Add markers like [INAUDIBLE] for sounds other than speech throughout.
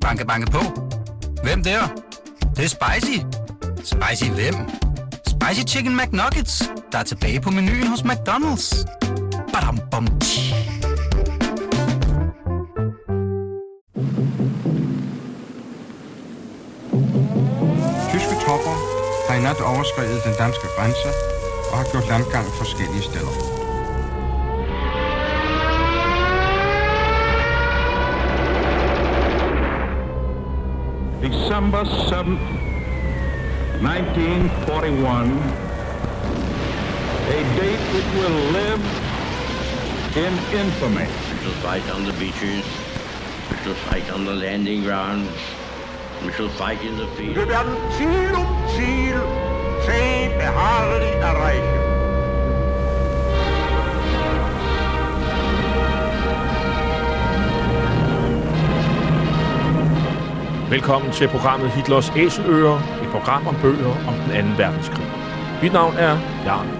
Banke, banke på. Hvem der? Det, det er spicy. Spicy hvem? Spicy Chicken McNuggets, der er tilbage på menuen hos McDonald's. Badum, bom, tji. Tyske tropper har i nat overskrevet den danske grænse og har gjort landgang forskellige steder. December 7th, 1941, a date which will live in infamy. We shall fight on the beaches. We shall fight on the landing grounds. We shall fight in the field. Wir werden Ziel um Ziel zäh beharrlich erreichen. Velkommen til programmet Hitlers Æseløer, et program om bøger om den anden verdenskrig. Mit navn er Jan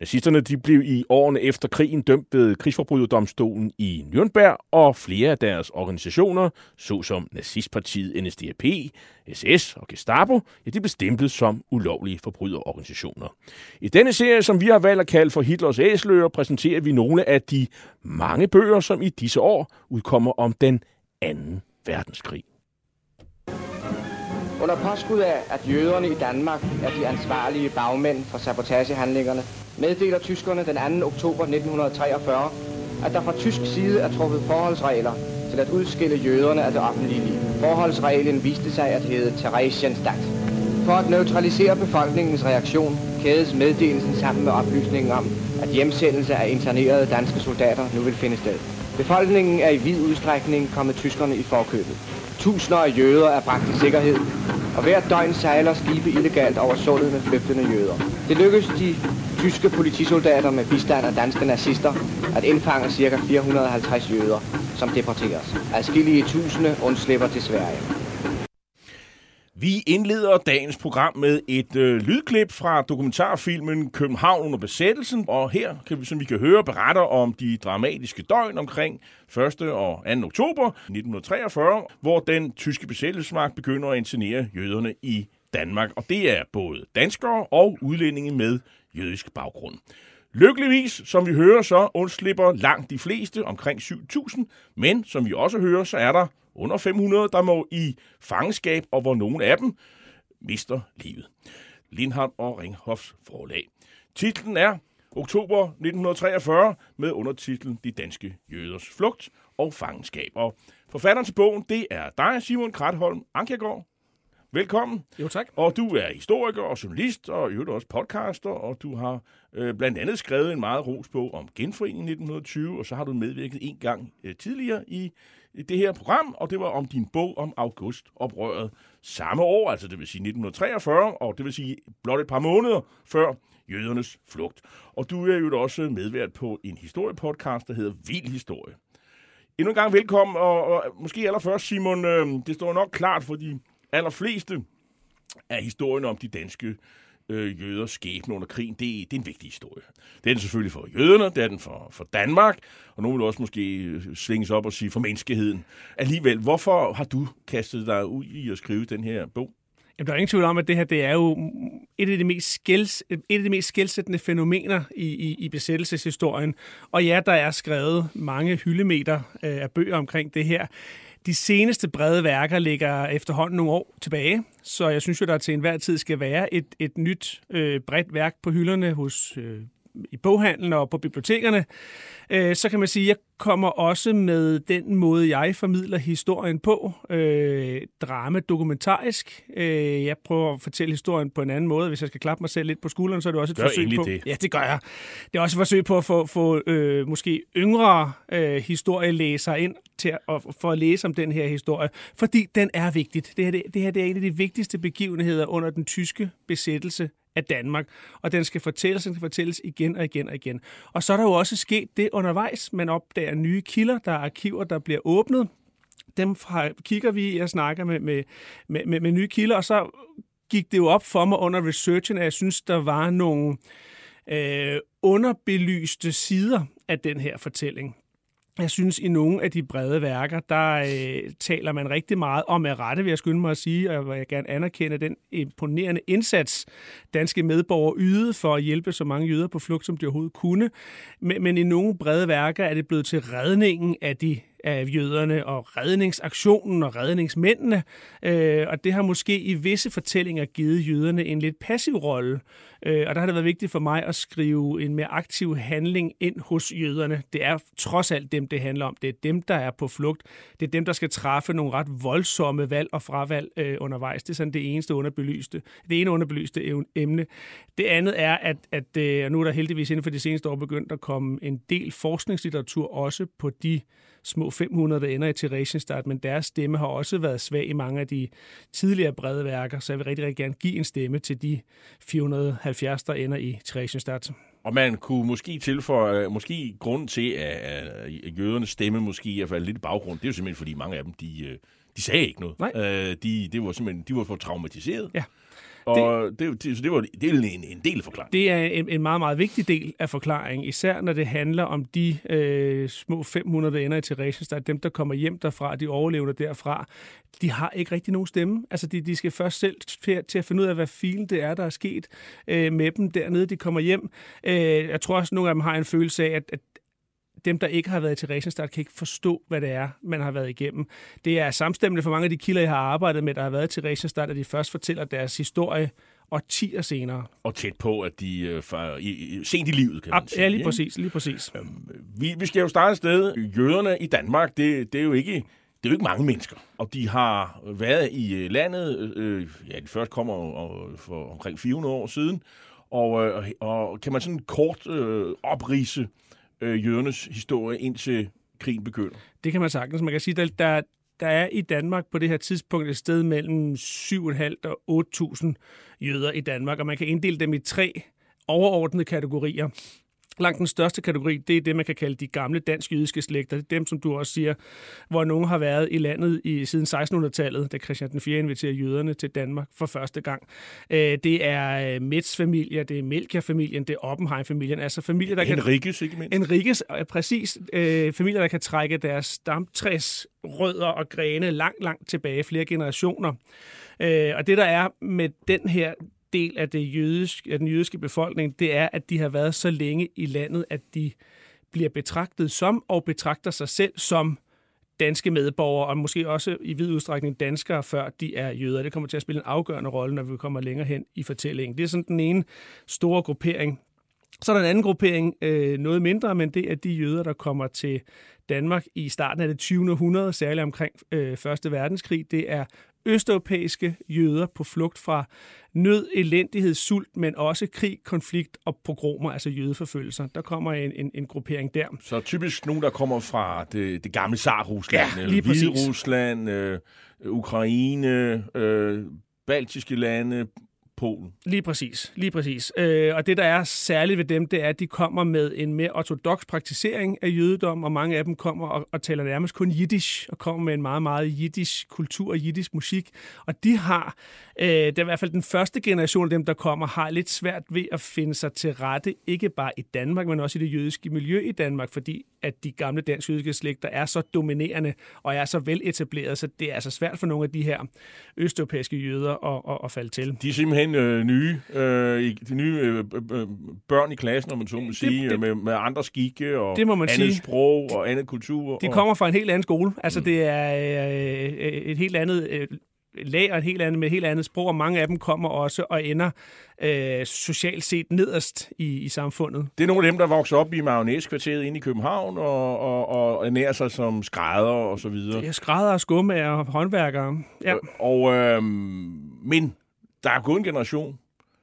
Nazisterne de blev i årene efter krigen dømt ved krigsforbryderdomstolen i Nürnberg, og flere af deres organisationer, såsom nazistpartiet NSDAP, SS og Gestapo, ja, de blev stemplet som ulovlige forbryderorganisationer. I denne serie, som vi har valgt at kalde for Hitlers æsløer, præsenterer vi nogle af de mange bøger, som i disse år udkommer om den anden verdenskrig. Under påskud af, at jøderne i Danmark er de ansvarlige bagmænd for sabotagehandlingerne, meddeler tyskerne den 2. oktober 1943, at der fra tysk side er truffet forholdsregler til at udskille jøderne af det offentlige liv. Forholdsreglen viste sig at hedde Theresienstadt. For at neutralisere befolkningens reaktion kædes meddelelsen sammen med oplysningen om, at hjemsendelse af internerede danske soldater nu vil finde sted. Befolkningen er i vid udstrækning kommet tyskerne i forkøbet. Tusinder af jøder er bragt i sikkerhed, og hver døgn sejler skibe illegalt over sundet med flygtende jøder. Det lykkedes de tyske politisoldater med bistand af danske nazister at indfange ca. 450 jøder, som deporteres. Adskillige tusinde undslipper til Sverige. Vi indleder dagens program med et øh, lydklip fra dokumentarfilmen København under besættelsen, og her kan vi, som vi kan høre, beretter om de dramatiske døgn omkring 1. og 2. oktober 1943, hvor den tyske besættelsesmagt begynder at internere jøderne i Danmark. Og det er både danskere og udlændinge med jødisk baggrund. Lykkeligvis, som vi hører, så undslipper langt de fleste, omkring 7.000, men som vi også hører, så er der under 500, der må i fangenskab, og hvor nogle af dem mister livet. Lindhardt og Ringhoffs forlag. Titlen er Oktober 1943 med undertitlen De danske jøders flugt og fangenskab. Og forfatteren til bogen, det er dig, Simon Kratholm Ankergaard. Velkommen. Jo, tak. Og du er historiker og journalist, og i øvrigt også podcaster, og du har øh, blandt andet skrevet en meget ros bog om genforeningen 1920, og så har du medvirket en gang øh, tidligere i, i det her program, og det var om din bog om augustoprøret samme år, altså det vil sige 1943, og det vil sige blot et par måneder før jødernes flugt. Og du er jo også medvært på en historiepodcast, der hedder Vild Historie. Endnu en gang velkommen, og, og måske allerførst, Simon, øh, det står nok klart for de allerfleste af historien om de danske øh, jøders skæbne under krigen, det, det er en vigtig historie. Det er den selvfølgelig for jøderne, det er den for, for Danmark, og nogen vil også måske øh, svinges svinge sig op og sige for menneskeheden. Alligevel, hvorfor har du kastet dig ud i at skrive den her bog? Jamen, der er ingen tvivl om, at det her det er jo et af de mest, skils, et af de mest skilsættende fænomener i, i, i besættelseshistorien. Og ja, der er skrevet mange hyldemeter øh, af bøger omkring det her. De seneste brede værker ligger efterhånden nogle år tilbage, så jeg synes jo, der til enhver tid skal være et, et nyt øh, bredt værk på hylderne hos øh, i boghandlen og på bibliotekerne, øh, så kan man sige, at jeg kommer også med den måde, jeg formidler historien på. Øh, drama dokumentarisk. Øh, jeg prøver at fortælle historien på en anden måde. Hvis jeg skal klappe mig selv lidt på skulderen, så er det også et Gør forsøg på... det. Ja, det gør jeg. Det er også et forsøg på at få, få øh, måske yngre øh, historielæsere ind til at, for at læse om den her historie, fordi den er vigtigt. Det her, det, det her det er en af de vigtigste begivenheder under den tyske besættelse af Danmark, og den skal fortælles, den skal fortælles igen og igen og igen. Og så er der jo også sket det undervejs, man opdager nye kilder, der er arkiver, der bliver åbnet, dem fra, kigger vi i og snakker med, med, med, med, med nye kilder, og så gik det jo op for mig under researchen, at jeg synes, der var nogle øh, underbelyste sider af den her fortælling. Jeg synes, i nogle af de brede værker, der øh, taler man rigtig meget om at rette, vil jeg skynde mig at sige, og jeg vil gerne anerkende den imponerende indsats, danske medborgere ydede for at hjælpe så mange jøder på flugt, som de overhovedet kunne. Men, men i nogle brede værker er det blevet til redningen af de af jøderne og redningsaktionen og redningsmændene. Øh, og det har måske i visse fortællinger givet jøderne en lidt passiv rolle. Øh, og der har det været vigtigt for mig at skrive en mere aktiv handling ind hos jøderne. Det er trods alt dem, det handler om. Det er dem, der er på flugt. Det er dem, der skal træffe nogle ret voldsomme valg og fravalg øh, undervejs. Det er sådan det eneste underbelyste. Det ene underbelyste emne. Det andet er, at, at øh, nu er der heldigvis inden for de seneste år begyndt at komme en del forskningslitteratur også på de små 500, der ender i Theresienstadt, men deres stemme har også været svag i mange af de tidligere brede værker, så jeg vil rigtig, rigtig gerne give en stemme til de 470, der ender i Theresienstadt. Og man kunne måske tilføje, måske grund til, at jødernes stemme måske er faldet lidt i baggrund, det er jo simpelthen, fordi mange af dem, de, øh, de sagde ikke noget. Nej. Øh, de, det var simpelthen, de var for traumatiseret. Ja. Og det, det, det, så det var det er en, en del af forklaringen. Det er en, en meget, meget vigtig del af forklaringen, især når det handler om de øh, små 500, der ender i Theresienstadt, dem, der kommer hjem derfra, de overlevende derfra, de har ikke rigtig nogen stemme. Altså, de, de skal først selv til, til at finde ud af, hvad filen det er, der er sket øh, med dem dernede, de kommer hjem. Øh, jeg tror også, at nogle af dem har en følelse af, at, at dem, der ikke har været til Theresienstadt, kan ikke forstå, hvad det er, man har været igennem. Det er samstemmende for mange af de kilder, jeg har arbejdet med, der har været til Theresienstadt, at de først fortæller deres historie årtier senere. Og tæt på, at de øh, for, i, i, sent i livet, kan man Ja, sige. ja lige præcis. Lige præcis. Vi, vi skal jo starte et sted. Jøderne i Danmark, det, det er jo ikke det er jo ikke mange mennesker, og de har været i øh, landet, øh, ja, de først kommer og, for omkring 400 år siden, og, øh, og kan man sådan kort øh, oprise øh, jødernes historie indtil krigen begynder? Det kan man sagtens. Man kan sige, at der, der er i Danmark på det her tidspunkt et sted mellem 7.500 og 8.000 jøder i Danmark, og man kan inddele dem i tre overordnede kategorier. Langt den største kategori, det er det, man kan kalde de gamle dansk-jødiske slægter. Det er dem, som du også siger, hvor nogen har været i landet i siden 1600-tallet, da Christian den 4. inviterer jøderne til Danmark for første gang. Øh, Det er Metz-familier, det er Melchior-familien, det er Oppenheim-familien, altså familier, der kan... Henriques, ikke mindst? Enriques, øh, præcis. Øh, familier, der kan trække deres stamtræs rødder og grene langt, langt tilbage, flere generationer. Øh, og det, der er med den her del af, det jødiske, af den jødiske befolkning, det er, at de har været så længe i landet, at de bliver betragtet som og betragter sig selv som danske medborgere, og måske også i vid udstrækning danskere, før de er jøder. Det kommer til at spille en afgørende rolle, når vi kommer længere hen i fortællingen. Det er sådan den ene store gruppering. Så er der en anden gruppering, øh, noget mindre, men det er de jøder, der kommer til Danmark i starten af det 20. århundrede, særligt omkring øh, Første Verdenskrig. Det er østeuropæiske jøder på flugt fra nød, elendighed, sult, men også krig, konflikt og pogromer, altså jødeforfølgelser. Der kommer en, en, en gruppering der. Så typisk nogen, der kommer fra det, det gamle Tsar-Rusland, Ja, eller lige præcis. Hvide-Rusland, øh, Ukraine, øh, baltiske lande, Polen. Lige præcis, lige præcis. Øh, og det, der er særligt ved dem, det er, at de kommer med en mere ortodox praktisering af jødedom, og mange af dem kommer og, og taler nærmest kun jiddisch, og kommer med en meget, meget jiddisch kultur og jiddisch musik. Og de har, øh, det er i hvert fald den første generation af dem, der kommer, har lidt svært ved at finde sig til rette, ikke bare i Danmark, men også i det jødiske miljø i Danmark, fordi at de gamle dansk-jødiske slægter er så dominerende og er så veletableret, så det er altså svært for nogle af de her østeuropæiske jøder at, at, at falde til. De er simpelthen øh, nye, øh, i- de nye øh, øh, børn i klassen, om man så må sige, det- med, med andre skikke og Det må man andet sige. sprog og andet kultur. De og, kommer fra en helt anden skole. Altså, det er øh, øh, et helt andet øh, lag og et helt andet, med et helt andet sprog, og mange af dem kommer også og ender øh, socialt set nederst i, i samfundet. Det er nogle af dem, der vokser op i Magnæskvarteret inde i København og, og, og ernærer sig som skrædder og så videre. Det er skrædder, skummager og håndværkere. Ja. Og, øh, men der er gået en generation,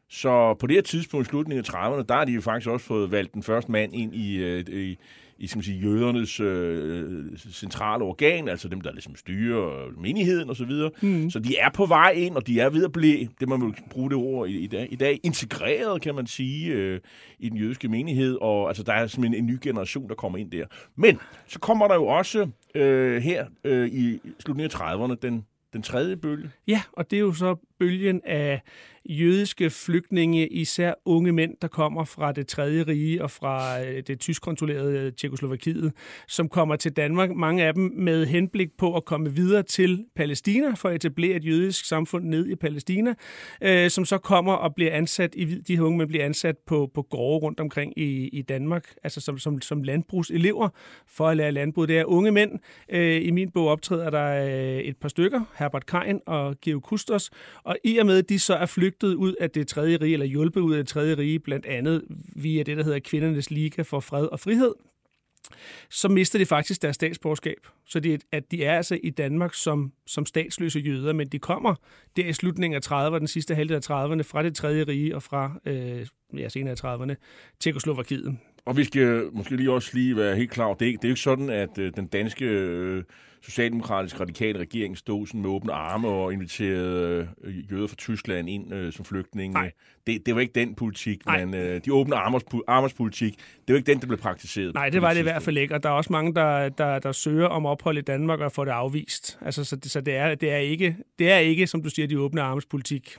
så på det her tidspunkt, i slutningen af 30'erne, der har de jo faktisk også fået valgt den første mand ind i, øh, i, i skal man sige, jødernes øh, centrale organ, altså dem, der ligesom styrer menigheden og så videre. Mm. Så de er på vej ind, og de er ved at blive, det må man bruge det ord i, i, dag, i dag, integreret, kan man sige, øh, i den jødiske menighed, og altså der er simpelthen en ny generation, der kommer ind der. Men så kommer der jo også øh, her øh, i slutningen af 30'erne den, den tredje bølge. Ja, og det er jo så bølgen af jødiske flygtninge, især unge mænd, der kommer fra det tredje rige og fra øh, det tyskkontrollerede Tjekoslovakiet, som kommer til Danmark. Mange af dem med henblik på at komme videre til Palæstina for at etablere et jødisk samfund ned i Palæstina, øh, som så kommer og bliver ansat, i, de her unge mænd bliver ansat på, på gårde rundt omkring i, i Danmark, altså som, som, som landbrugselever for at lære landbrug. Det er unge mænd. Øh, I min bog optræder der øh, et par stykker, Herbert Kein og Georg Kustos, og i og med, at de så er flygtet ud af det tredje rige, eller hjulpet ud af det tredje rige, blandt andet via det, der hedder Kvindernes Liga for Fred og Frihed, så mister de faktisk deres statsborgerskab. Så de, at de er altså i Danmark som, som statsløse jøder, men de kommer der i slutningen af 30'erne, den sidste halvdel af 30'erne, fra det tredje rige og fra øh, ja, senere af 30'erne, Tjekoslovakiet. Og vi skal måske lige også lige være helt klar, det er, det er jo ikke sådan, at øh, den danske øh, socialdemokratisk radikale regering stod sådan med åbne arme og inviterede øh, jøder fra Tyskland ind øh, som flygtninge. Nej. Det, det var ikke den politik, Nej. men øh, de åbne armers, armers politik, det var ikke den, der blev praktiseret. Nej, det var det i hvert fald ikke, og der er også mange, der, der, der søger om ophold i Danmark og får det afvist. Altså, så så det, er, det, er ikke, det er ikke, som du siger, de åbne armers politik.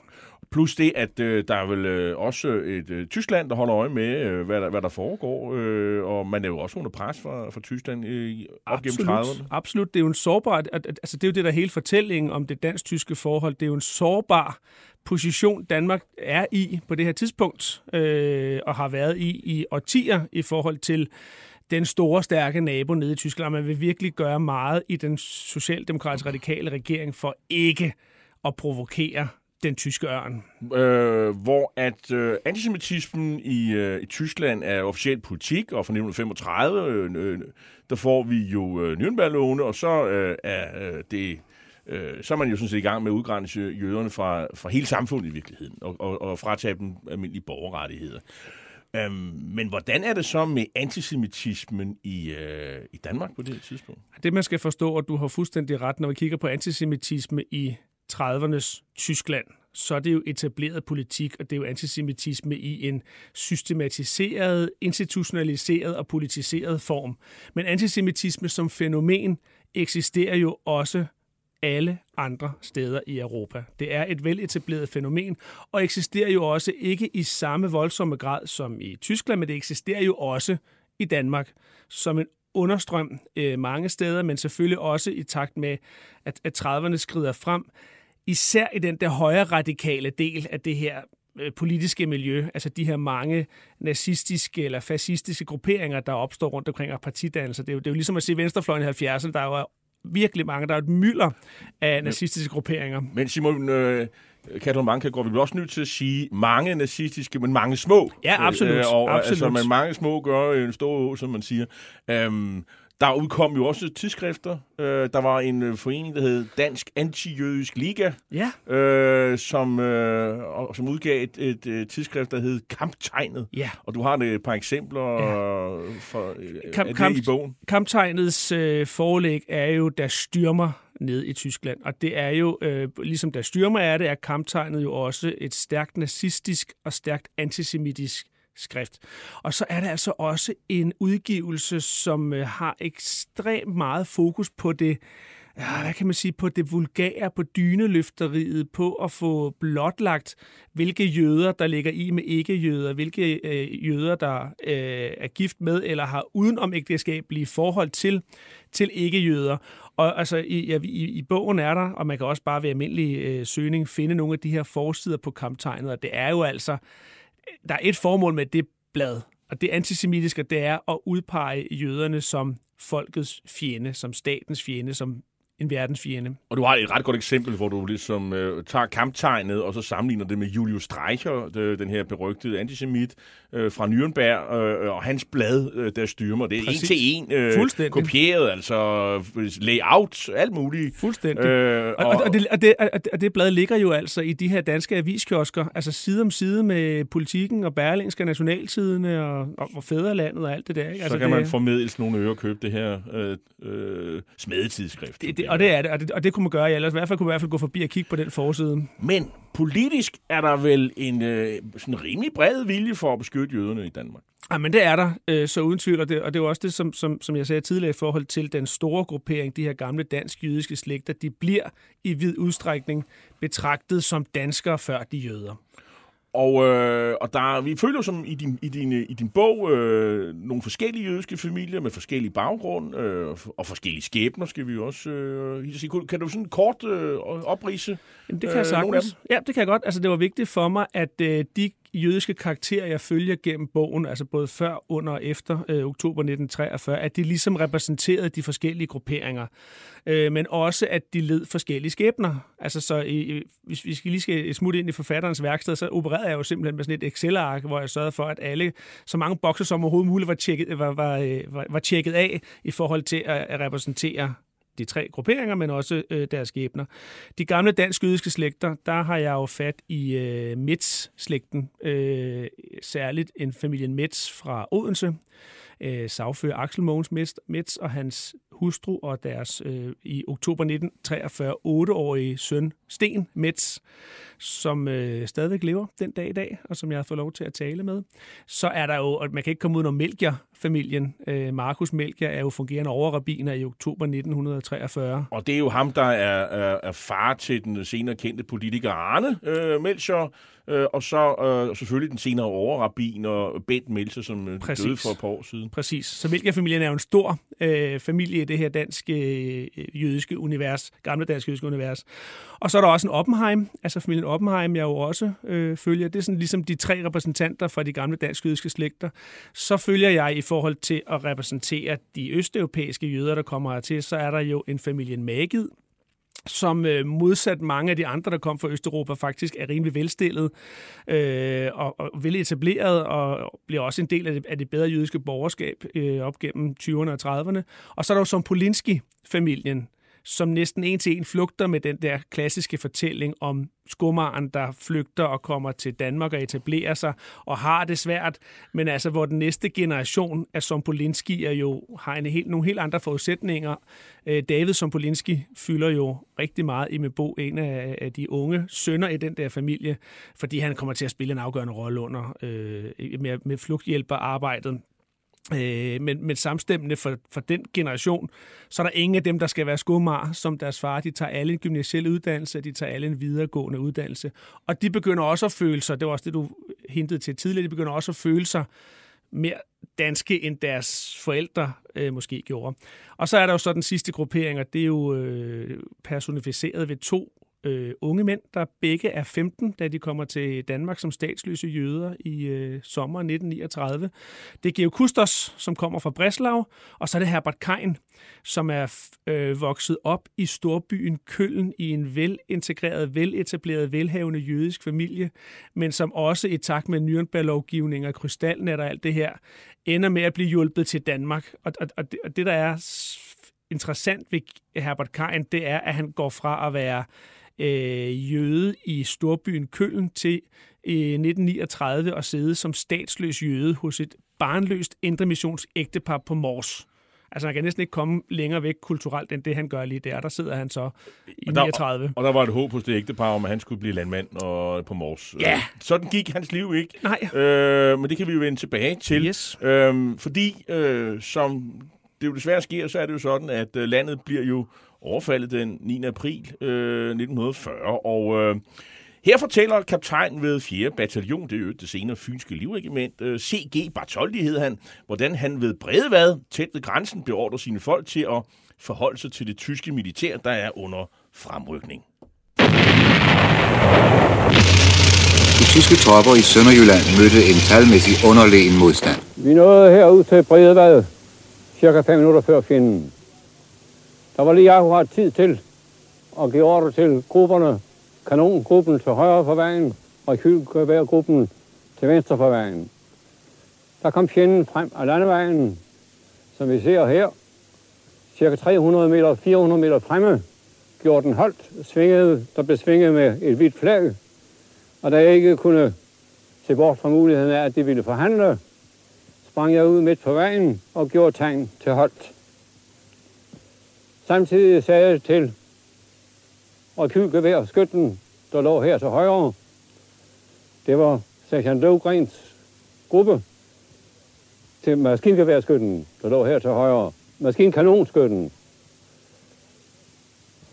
Plus det, at øh, der er vel øh, også et øh, Tyskland, der holder øje med, øh, hvad, der, hvad der foregår, øh, og man er jo også under pres fra, fra Tyskland øh, op absolut, gennem 30'erne. Absolut, det er jo en sårbar, at, at, altså det er jo det, der hele fortællingen om det dansk-tyske forhold, det er jo en sårbar position, Danmark er i på det her tidspunkt, øh, og har været i i årtier i forhold til den store, stærke nabo nede i Tyskland. Man vil virkelig gøre meget i den socialdemokratiske radikale regering for ikke at provokere den tyske ørn. Øh, hvor at øh, antisemitismen i, øh, i Tyskland er officiel politik, og fra 1935, øh, øh, der får vi jo øh, Nürnberg-lovene, og så øh, er øh, det... Øh, så er man jo sådan set i gang med at udgrænse jøderne fra, fra hele samfundet i virkeligheden, og, og, og fratage dem almindelige borgerrettigheder. Øhm, men hvordan er det så med antisemitismen i, øh, i Danmark på det tidspunkt? Det man skal forstå, og du har fuldstændig ret, når vi kigger på antisemitisme i 30'ernes Tyskland, så er det jo etableret politik, og det er jo antisemitisme i en systematiseret, institutionaliseret og politiseret form. Men antisemitisme som fænomen eksisterer jo også alle andre steder i Europa. Det er et veletableret fænomen, og eksisterer jo også ikke i samme voldsomme grad som i Tyskland, men det eksisterer jo også i Danmark som en understrøm øh, mange steder, men selvfølgelig også i takt med, at, at 30'erne skrider frem, især i den der højre radikale del af det her øh, politiske miljø, altså de her mange nazistiske eller fascistiske grupperinger, der opstår rundt omkring af partidannelser. Det er jo, det er jo ligesom at se venstrefløjen i 70'erne, der er jo virkelig mange, der er et mylder af nazistiske grupperinger. Men Simon, øh, Manke går vi også nødt til at sige mange nazistiske, men mange små. Ja, absolut. Øh, og, absolut. Altså, men mange små gør en stor å, som man siger. Øhm, der udkom jo også tidsskrifter. Øh, der var en øh, forening, der hed Dansk Antijødisk Liga, ja. øh, som, øh, som udgav et, et, et tidsskrift, der hed Kamptegnet. Ja. Og du har et par eksempler ja. for, Kamp, af kamp, det i bogen. Kamptegnets øh, forelæg er jo, der styrmer ned i Tyskland. Og det er jo, øh, ligesom der styrmer er det, er kamptegnet jo også et stærkt nazistisk og stærkt antisemitisk skrift. Og så er der altså også en udgivelse, som øh, har ekstremt meget fokus på det, ja, hvad kan man sige, på det vulgære, på dyneløfteriet, på at få blotlagt, hvilke jøder, der ligger i med ikke-jøder, hvilke øh, jøder, der øh, er gift med eller har udenom ægteskabelige forhold til, til ikke-jøder. Og altså, i, ja, i, i bogen er der, og man kan også bare ved almindelig øh, søgning finde nogle af de her forsider på kamptegnet, og det er jo altså øh, der er et formål med det blad, og det antisemitiske, det er at udpege jøderne som folkets fjende, som statens fjende, som en verdensfjende. Og du har et ret godt eksempel, hvor du ligesom øh, tager kamptegnet, og så sammenligner det med Julius Streicher, det, den her berygtede antisemit øh, fra Nürnberg, øh, og hans blad, øh, der styrmer. Det er Præcis. en til en øh, kopieret, altså layout, alt muligt. Fuldstændig. Øh, Og, og, og, det, og, det, og det blad ligger jo altså i de her danske aviskiosker, altså side om side med politikken og Berlingske Nationaltidene og, og, og Fæderlandet og alt det der. Ikke? så Altså, kan det, man formedels nogle øre købe det her øh, øh, smedetidsskrift. det, det, og det er det, og det, og det kunne man gøre, ellers i hvert fald kunne man i hvert fald gå forbi og kigge på den forside. Men politisk er der vel en øh, sådan rimelig bred vilje for at beskytte jøderne i Danmark. Ja, men det er der, øh, så uden tvivl, og det, og det er jo også det, som, som, som jeg sagde tidligere i forhold til den store gruppering, de her gamle dansk-jødiske slægter, de bliver i vid udstrækning betragtet som danskere før de jøder. Og, øh, og der, vi følger som i din, i din, i din bog øh, nogle forskellige jødiske familier med forskellige baggrund øh, og forskellige skæbner, skal vi også øh, sige. Kan du sådan kort øh, oprise Jamen, det kan jeg øh, af sagtens. Ja, det kan jeg godt. Altså, det var vigtigt for mig, at øh, de jødiske karakterer, jeg følger gennem bogen, altså både før, under og efter øh, oktober 1943, at de ligesom repræsenterede de forskellige grupperinger, øh, men også, at de led forskellige skæbner. Altså, så i, hvis vi skal lige skal smutte ind i forfatterens værksted, så opererede jeg jo simpelthen med sådan et Excel-ark, hvor jeg sørgede for, at alle, så mange bokser som overhovedet muligt, var tjekket, var, var, øh, var, var tjekket af i forhold til at, at repræsentere de tre grupperinger, men også øh, deres skæbner. De gamle dansk-jødiske slægter, der har jeg jo fat i øh, Metz-slægten, øh, særligt en familien Metz fra Odense, øh, sagfører Axel Mogens Metz, og hans hustru og deres øh, i oktober 1943 8-årige søn Sten Metz, som øh, stadigvæk lever den dag i dag, og som jeg har fået lov til at tale med. Så er der jo, og man kan ikke komme ud om Melchior-familien. Øh, Markus Melchior er jo fungerende overrabiner i oktober 1943. Og det er jo ham, der er, er, er far til den senere kendte politiker Arne øh, Melchior, øh, og så øh, selvfølgelig den senere overrabin og Bent Melchior, som øh, Præcis. døde for et par år siden. Præcis. Så Melchior-familien er jo en stor øh, familie i det det her danske øh, jødiske univers, gamle danske jødiske univers. Og så er der også en Oppenheim, altså familien Oppenheim, jeg jo også øh, følger. Det er sådan ligesom de tre repræsentanter fra de gamle dansk jødiske slægter. Så følger jeg i forhold til at repræsentere de østeuropæiske jøder, der kommer hertil, så er der jo en familien Magid, som øh, modsat mange af de andre, der kom fra Østeuropa, faktisk er rimelig velstillet øh, og, og veletableret, og bliver også en del af det, af det bedre jødiske borgerskab øh, op gennem 20'erne og 30'erne. Og så er der jo som Polinski-familien, som næsten en til en flugter med den der klassiske fortælling om skummeren, der flygter og kommer til Danmark og etablerer sig og har det svært, men altså hvor den næste generation af Sompolinski er jo, har en helt, nogle helt andre forudsætninger. Øh, David Sompolinski fylder jo rigtig meget i med Bo, en af, af de unge sønner i den der familie, fordi han kommer til at spille en afgørende rolle under øh, med, med flugthjælperarbejdet. Øh, men, men samstemmende for, for den generation, så er der ingen af dem, der skal være skumar som deres far. De tager alle en gymnasiel uddannelse, de tager alle en videregående uddannelse. Og de begynder også at føle sig, det var også det, du hintede til tidligere, de begynder også at føle sig mere danske, end deres forældre øh, måske gjorde. Og så er der jo så den sidste gruppering, og det er jo øh, personificeret ved to øh, unge mænd, der begge er 15, da de kommer til Danmark som statsløse jøder i øh, sommer 1939. Det er Georg Kustos, som kommer fra Breslau, og så er det Herbert Kein, som er øh, vokset op i storbyen Køln i en velintegreret, veletableret, velhavende jødisk familie, men som også i takt med Nürnberg-lovgivning og krystalnet og alt det her, ender med at blive hjulpet til Danmark. Og, og, og, det, og det, der er interessant ved Herbert Kein, det er, at han går fra at være øh, jøde i storbyen Køln til i 1939 at sidde som statsløs jøde hos et barnløst indremissions ægtepar på Mors. Altså, man kan næsten ikke komme længere væk kulturelt, end det, han gør lige der. Der sidder han så i Og der- 39. Og der var et håb hos det ægtepar om, at han skulle blive landmand og på Mors. Ja. Øh, Sådan gik hans liv ikke. Nej. Øh, men det kan vi jo vende tilbage til. Yes. Øhm, fordi, øh, som det jo desværre sker, så er det jo sådan, at øh, landet bliver jo overfaldet den 9. april øh, 1940. Og øh, her fortæller kaptajn ved 4. bataljon, det er jo det senere fynske livregiment, øh, C.G. Bartoldi hed han, hvordan han ved Bredevad, tæt ved grænsen, beordrer sine folk til at forholde sig til det tyske militær, der er under fremrykning. De tyske tropper i Sønderjylland mødte en talmæssig underlegen modstand. Vi nåede herud til Bredevad, cirka 5 minutter før fjenden. Der var lige akkurat tid til at give ordre til grupperne, kanongruppen til højre for vejen og kylgeværgruppen til venstre for vejen. Der kom fjenden frem af landevejen, som vi ser her, cirka 300 meter, 400 meter fremme, gjorde den holdt, svingede, der blev svinget med et hvidt flag, og da jeg ikke kunne se bort fra muligheden af, at de ville forhandle, sprang jeg ud midt på vejen og gjorde tegn til holdt. Samtidig sagde jeg til rekylgevær skytten, der lå her til højre, det var sergeant Løvgrens gruppe til maskingeværskytten, der lå her til højre. Maskinkanonskytten.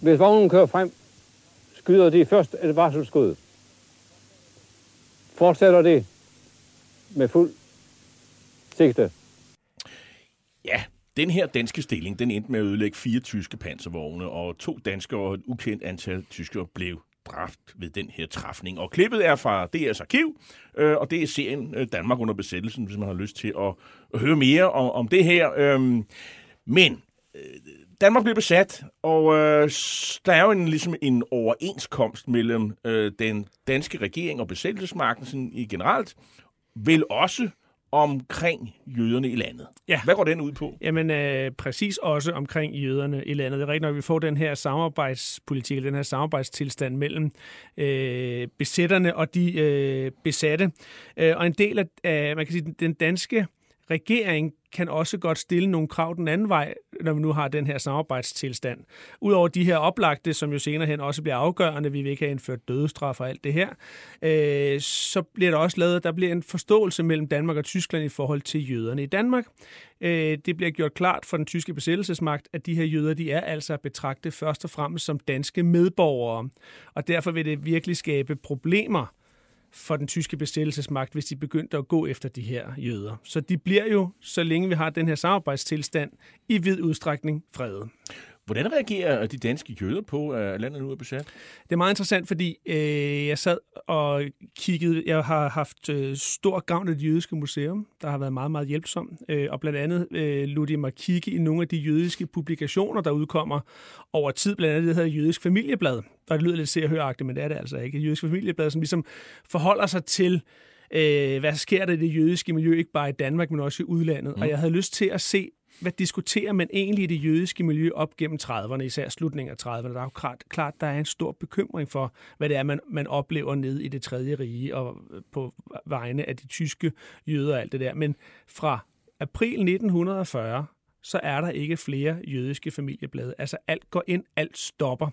Hvis vognen kører frem, skyder de først et varselskud. Fortsætter det med fuld sigte. Den her danske stilling, den endte med at ødelægge fire tyske panservogne, og to danske og et ukendt antal tyskere blev dræbt ved den her træfning. Og klippet er fra DR's arkiv, øh, og det er serien øh, Danmark under besættelsen, hvis man har lyst til at, at høre mere om, om det her. Øh, men øh, Danmark blev besat, og øh, der er jo en, ligesom en overenskomst mellem øh, den danske regering og besættelsesmagten sådan, i generelt, vil også omkring jøderne i landet. Ja. Hvad går den ud på? Jamen, øh, præcis også omkring jøderne i landet. Det er rigtigt at vi får den her samarbejdspolitik, den her samarbejdstilstand mellem øh, besætterne og de øh, besatte. Øh, og en del af, man kan sige, den danske regering kan også godt stille nogle krav den anden vej, når vi nu har den her samarbejdstilstand. Udover de her oplagte, som jo senere hen også bliver afgørende, vi vil ikke have indført dødestraf og alt det her, øh, så bliver der også lavet, der bliver en forståelse mellem Danmark og Tyskland i forhold til jøderne i Danmark. Øh, det bliver gjort klart for den tyske besættelsesmagt, at de her jøder, de er altså betragtet først og fremmest som danske medborgere, og derfor vil det virkelig skabe problemer for den tyske besættelsesmagt, hvis de begyndte at gå efter de her jøder. Så de bliver jo, så længe vi har den her samarbejdstilstand, i vid udstrækning fredet. Hvordan reagerer de danske jøder på, at landet nu er besat? Det er meget interessant, fordi øh, jeg sad og kiggede. Jeg har haft øh, stor gavn af det jødiske museum, der har været meget, meget hjælpsom. Øh, og blandt andet øh, lod de mig kigge i nogle af de jødiske publikationer, der udkommer over tid. Blandt andet det hedder Jødisk Familieblad. Og det lyder lidt se og men det er det altså ikke. Jødisk Familieblad, som ligesom forholder sig til øh, hvad sker der i det jødiske miljø, ikke bare i Danmark, men også i udlandet. Mm. Og jeg havde lyst til at se hvad diskuterer man egentlig i det jødiske miljø op gennem 30'erne, især slutningen af 30'erne? Der er jo klart, klart, der er en stor bekymring for, hvad det er, man, man oplever ned i det tredje rige og øh, på vegne af de tyske jøder og alt det der. Men fra april 1940 så er der ikke flere jødiske familieblade. Altså alt går ind, alt stopper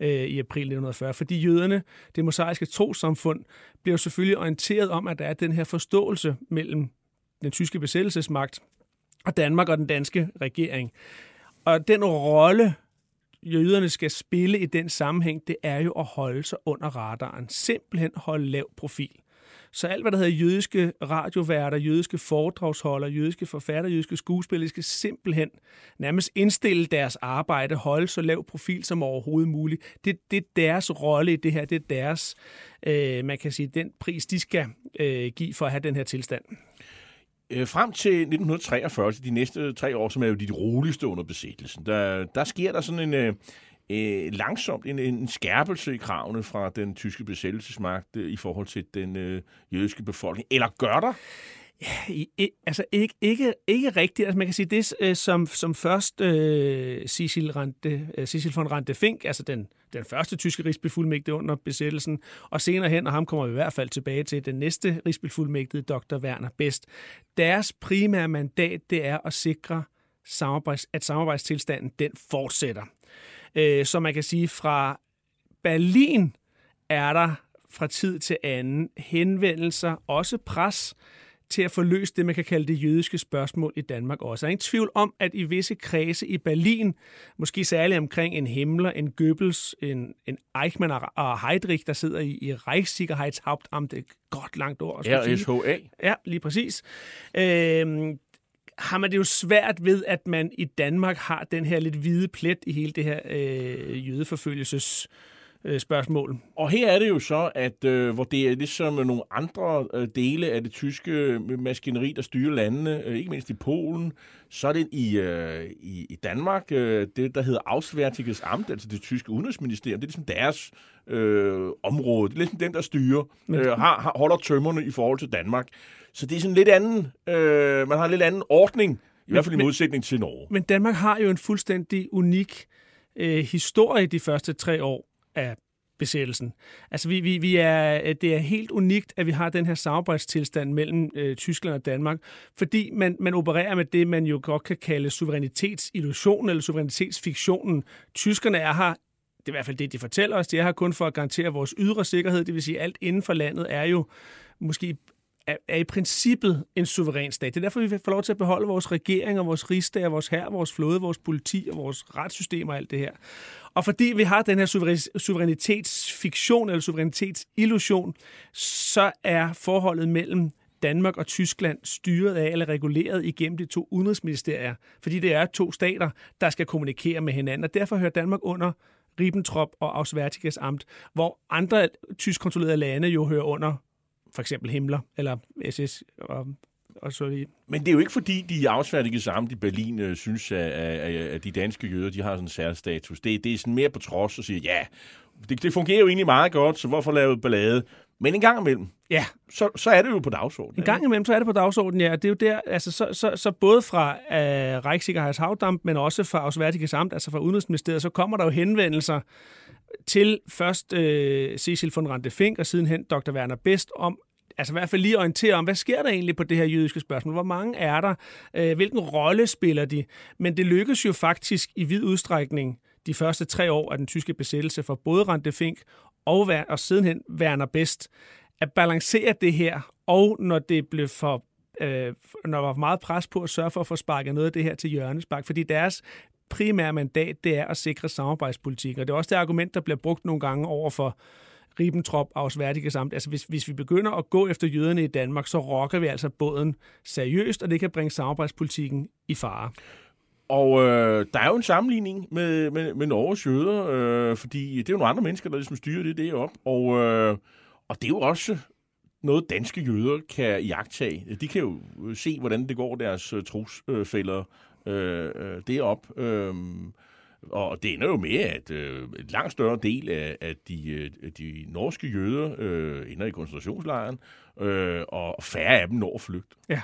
øh, i april 1940, fordi jøderne, det mosaiske trosamfund, bliver selvfølgelig orienteret om, at der er den her forståelse mellem den tyske besættelsesmagt og Danmark og den danske regering. Og den rolle, jøderne skal spille i den sammenhæng, det er jo at holde sig under radaren. Simpelthen holde lav profil. Så alt, hvad der hedder jødiske radioværter, jødiske foredragsholdere, jødiske forfatter, jødiske skuespillere, skal simpelthen nærmest indstille deres arbejde, holde så lav profil som overhovedet muligt. Det, det er deres rolle i det her, det er deres, øh, man kan sige, den pris, de skal øh, give for at have den her tilstand. Øh, frem til 1943, de næste tre år, som er jo de roligste under besættelsen, der, der sker der sådan en... Øh, øh, langsomt en, en skærpelse i kravene fra den tyske besættelsesmagt øh, i forhold til den øh, jødiske befolkning. Eller gør der? Ja, i, altså ikke, ikke, ikke rigtigt. Altså man kan sige, det øh, som, som først øh, Cecil, Rante, øh, Cecil von Rante Fink, altså den, den første tyske rigsbefuldmægtige under besættelsen, og senere hen, og ham kommer vi i hvert fald tilbage til, den næste rigsbefuldmægtige, dr. Werner Best. Deres primære mandat, det er at sikre, samarbejds, at samarbejdstilstanden den fortsætter. Øh, så man kan sige, fra Berlin er der fra tid til anden henvendelser, også pres, til at få løst det, man kan kalde det jødiske spørgsmål i Danmark også. Der er ingen tvivl om, at i visse kredse i Berlin, måske særligt omkring en Himmler, en Goebbels, en, en Eichmann og Heydrich, der sidder i, i Reichssicherheitshauptamt, er et godt langt ord. RSHA. Ja, lige præcis. Øhm, har man det jo svært ved, at man i Danmark har den her lidt hvide plet i hele det her øh, jødeforfølgelses øh, spørgsmål. Og her er det jo så, at øh, hvor det er ligesom nogle andre øh, dele af det tyske maskineri, der styrer landene, øh, ikke mindst i Polen, så er det i, øh, i, i Danmark, øh, det der hedder Auswärtiges Amt, altså det tyske udenrigsministerium, det er ligesom deres øh, område. Det er ligesom dem, der styrer, øh, har, har, holder tømmerne i forhold til Danmark. Så det er sådan lidt anden, øh, man har en lidt anden ordning, i hvert fald i modsætning til Norge. Men Danmark har jo en fuldstændig unik øh, historie de første tre år af besættelsen. Altså, vi, vi, vi er, øh, det er helt unikt, at vi har den her samarbejdstilstand mellem øh, Tyskland og Danmark, fordi man, man opererer med det, man jo godt kan kalde suverænitetsillusionen eller suverænitetsfiktionen. Tyskerne er her det er i hvert fald det, de fortæller os. De er her kun for at garantere vores ydre sikkerhed, det vil sige, alt inden for landet er jo måske er, er i princippet en suveræn stat. Det er derfor, vi får lov til at beholde vores regering og vores rigsdag, vores her, vores flåde, vores politi og vores retssystem og alt det her. Og fordi vi har den her suverænitetsfiktion eller suverænitetsillusion, så er forholdet mellem Danmark og Tyskland styret af eller reguleret igennem de to udenrigsministerier, fordi det er to stater, der skal kommunikere med hinanden, og derfor hører Danmark under Ribbentrop og Auswärtiges Amt, hvor andre tysk kontrollerede lande jo hører under for eksempel Himmler eller SS og, og så lige. Men det er jo ikke fordi, de afsværdige sammen i Berlin øh, synes, at, at, at de danske jøder de har sådan en særstatus. Det, det er sådan mere på trods og siger, ja, det, det fungerer jo egentlig meget godt, så hvorfor lave ballade? Men en gang imellem, ja. så, så er det jo på dagsordenen. En gang imellem, så er det på dagsordenen, ja. Det er jo der, altså, så, så, så både fra uh, Reichssicherheitshavdamp, men også fra Auswärtiges Amt, altså fra Udenrigsministeriet, så kommer der jo henvendelser til først øh, Cecil von Rante Fink og sidenhen Dr. Werner Best om, altså i hvert fald lige orientere om, hvad sker der egentlig på det her jødiske spørgsmål? Hvor mange er der? Øh, hvilken rolle spiller de? Men det lykkes jo faktisk i vid udstrækning de første tre år af den tyske besættelse for både Rante Fink og, og sidenhen Werner Best at balancere det her, og når det blev for øh, når der var meget pres på at sørge for at få sparket noget af det her til hjørnespark, fordi deres primære mandat, det er at sikre samarbejdspolitik, og det er også det argument, der bliver brugt nogle gange over for Ribbentrop Auswärtige samt. Altså hvis, hvis vi begynder at gå efter jøderne i Danmark, så rokker vi altså båden seriøst, og det kan bringe samarbejdspolitikken i fare. Og øh, der er jo en sammenligning med, med, med Norges jøder, øh, fordi det er jo nogle andre mennesker, der ligesom styrer det deroppe. Og, øh, og det er jo også noget, danske jøder kan jagtage. De kan jo se, hvordan det går deres øh, trosfælder Øh, øh, det op. Øh, og det ender jo med, at øh, en langt større del af, af de, øh, de norske jøder øh, ender i koncentrationslejren, øh, og færre af dem når flygt. Ja.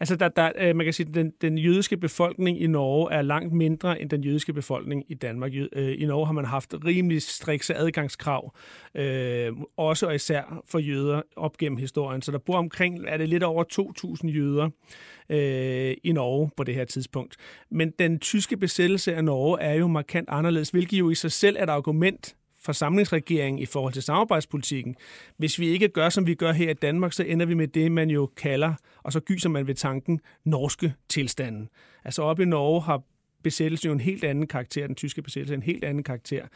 Altså, der, der, øh, man kan sige, at den, den jødiske befolkning i Norge er langt mindre end den jødiske befolkning i Danmark. Øh, I Norge har man haft rimelig strikse adgangskrav, øh, også og især for jøder op gennem historien. Så der bor omkring, er det lidt over 2.000 jøder øh, i Norge på det her tidspunkt. Men den tyske besættelse af Norge er jo markant anderledes, hvilket jo i sig selv er et argument forsamlingsregering i forhold til samarbejdspolitikken. Hvis vi ikke gør, som vi gør her i Danmark, så ender vi med det, man jo kalder, og så gyser man ved tanken, norske tilstanden. Altså op i Norge har besættelsen jo en helt anden karakter, den tyske besættelse en helt anden karakter.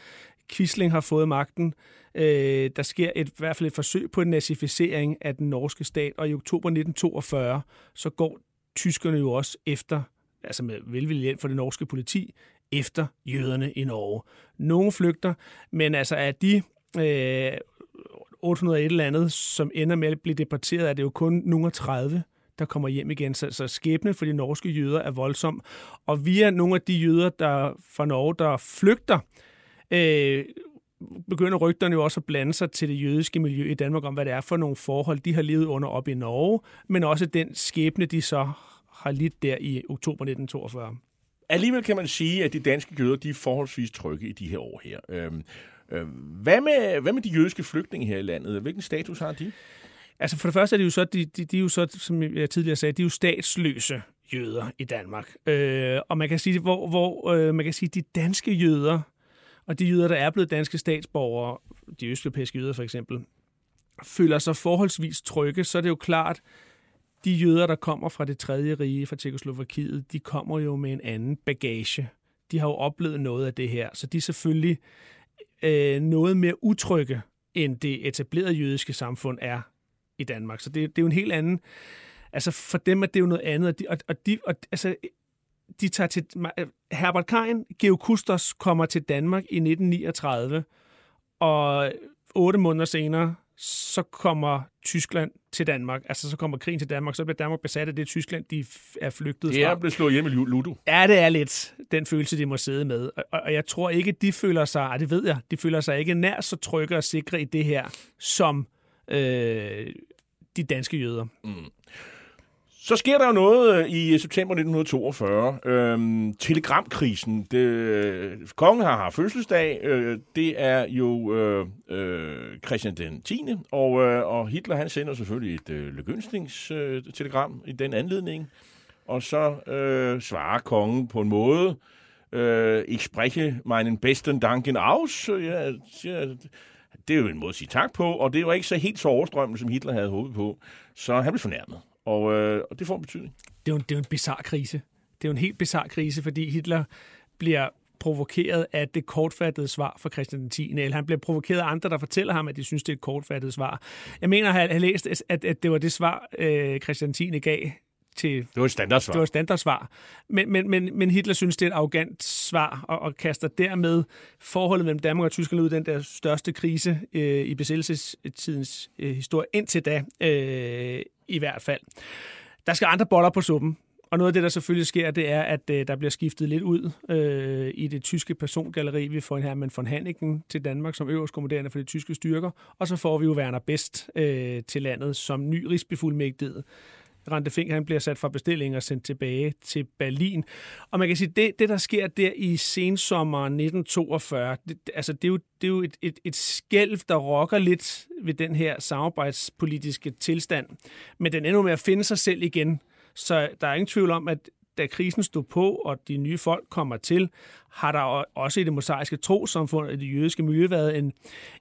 Quisling har fået magten. Øh, der sker et, i hvert fald et forsøg på en nazificering af den norske stat, og i oktober 1942, så går tyskerne jo også efter, altså med velvillig hjælp for det norske politi, efter jøderne i Norge. Nogle flygter, men altså er de øh, 800 et eller andet, som ender med at blive deporteret, er det jo kun nogle 30, der kommer hjem igen. Så, så skæbnen for de norske jøder er voldsom. Og via nogle af de jøder der fra Norge, der flygter, øh, begynder rygterne jo også at blande sig til det jødiske miljø i Danmark om, hvad det er for nogle forhold, de har levet under op i Norge, men også den skæbne, de så har lidt der i oktober 1942. Alligevel kan man sige, at de danske jøder de er forholdsvis trygge i de her år her. Øhm, øh, hvad, med, hvad med de jødiske flygtninge her i landet? Hvilken status har de? Altså for det første er de jo så, de, de, de er jo så, som jeg tidligere sagde, de er jo statsløse jøder i Danmark. Øh, og man kan sige, hvor, hvor øh, man kan sige, de danske jøder, og de jøder, der er blevet danske statsborgere, de østeuropæiske jøder for eksempel, føler sig forholdsvis trygge, så er det jo klart, de jøder, der kommer fra det tredje rige, fra Tjekoslovakiet, de kommer jo med en anden bagage. De har jo oplevet noget af det her, så de er selvfølgelig øh, noget mere utrygge, end det etablerede jødiske samfund er i Danmark. Så det, det er jo en helt anden... Altså for dem er det jo noget andet, og de, og, og de, og, altså, de tager til... Herbert Klein, Geo Kustos, kommer til Danmark i 1939, og otte måneder senere, så kommer Tyskland til Danmark. Altså, så kommer krigen til Danmark, så bliver Danmark besat af det Tyskland, de er flygtet Det er fra. blevet slået hjem i Lu- Ludo. Ja, det er lidt den følelse, de må sidde med. Og, og jeg tror ikke, de føler sig, og det ved jeg, de føler sig ikke nær så trygge og sikre i det her, som øh, de danske jøder. Så sker der jo noget øh, i øh, september 1942. Øhm, telegramkrisen. Det, øh, kongen har haft fødselsdag. Øh, det er jo øh, øh, Christian den 10. Og, øh, og Hitler han sender selvfølgelig et øh, lykønskningstelegram i den anledning. Og så øh, svarer kongen på en måde. Øh, ich spreche meinen besten Danken aus. Ja, ja, det er jo en måde at sige tak på, og det var ikke så helt så overstrømmende, som Hitler havde håbet på. Så han blev fornærmet, og, øh, og det får en betydning. Det er jo en, det er jo en bizarre krise. Det er jo en helt bizarre krise, fordi Hitler bliver provokeret af det kortfattede svar fra Christian den 10. Eller han bliver provokeret af andre, der fortæller ham, at de synes, det er et kortfattet svar. Jeg mener, at jeg har læst, at, at det var det svar, øh, Christian 10. gav til... Det var et standardsvar. Det var et standardsvar. Men, men, men, men Hitler synes, det er et arrogant svar, og, og kaster dermed forholdet mellem Danmark og Tyskland ud i den der største krise øh, i besættelsestidens øh, historie, indtil da øh, i hvert fald. Der skal andre boller på suppen. Og noget af det, der selvfølgelig sker, det er, at øh, der bliver skiftet lidt ud øh, i det tyske persongalleri. Vi får en Hermann von Hanniken til Danmark som øverstkommanderende for de tyske styrker, og så får vi jo Werner Best øh, til landet som ny rigsbefuldmægtighed. Rente Fink, han bliver sat fra bestilling og sendt tilbage til Berlin. Og man kan sige, det, det der sker der i sensommeren 1942, det, altså det er jo, det er jo et, et, et skælv, der rokker lidt ved den her samarbejdspolitiske tilstand. Men den ender med at finde sig selv igen. Så der er ingen tvivl om, at da krisen stod på, og de nye folk kommer til, har der også i det mosaiske trosamfund og i det jødiske miljø været en,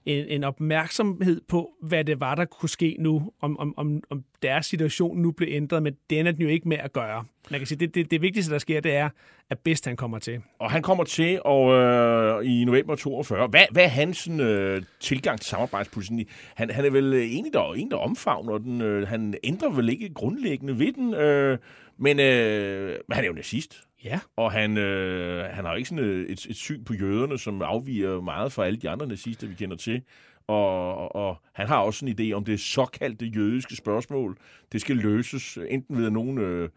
en, en opmærksomhed på, hvad det var, der kunne ske nu, om, om, om, om deres situation nu blev ændret, men den er den jo ikke med at gøre. Man kan sige, det, det, det vigtigste, der sker, det er, at bedst han kommer til. Og han kommer til og, øh, i november 42. Hvad, hvad er hans sådan, øh, tilgang til samarbejdspolitikken? Han, han er vel en, der, en, der omfavner den. Øh, han ændrer vel ikke grundlæggende ved den. Øh, men øh, han er jo nazist. Ja. Og han, øh, han har ikke sådan et, et, et syn på jøderne, som afviger meget fra alle de andre nazister, vi kender til. Og, og, og han har også en idé om det såkaldte jødiske spørgsmål. Det skal løses enten ved, at nogen øh,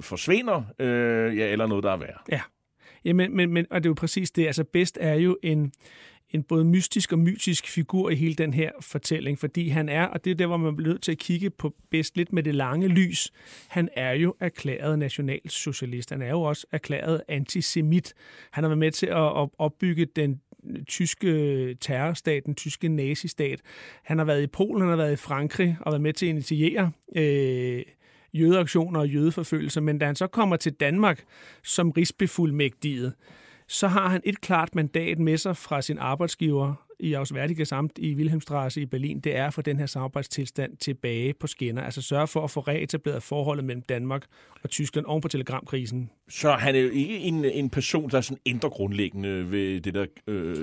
forsvinder, øh, ja, eller noget, der er værd. Ja. Jamen, men, men, og det er jo præcis det. Altså, bedst er jo en, en både mystisk og mytisk figur i hele den her fortælling, fordi han er, og det er der, hvor man bliver nødt til at kigge på bedst lidt med det lange lys, han er jo erklæret nationalsocialist. Han er jo også erklæret antisemit. Han har været med til at opbygge den tyske terrorstat, den tyske nazistat. Han har været i Polen, han har været i Frankrig og været med til at initiere øh, jødeaktioner og jødeforfølgelser, men da han så kommer til Danmark som rigsbefuldmægtiget, så har han et klart mandat med sig fra sin arbejdsgiver i Auswärtige Samt i Wilhelmstrasse i Berlin, det er at få den her samarbejdstilstand tilbage på skinner. Altså sørge for at få reetableret forholdet mellem Danmark og Tyskland oven på telegramkrisen. Så han er jo ikke en, en person, der sådan ændrer grundlæggende ved, det der, øh,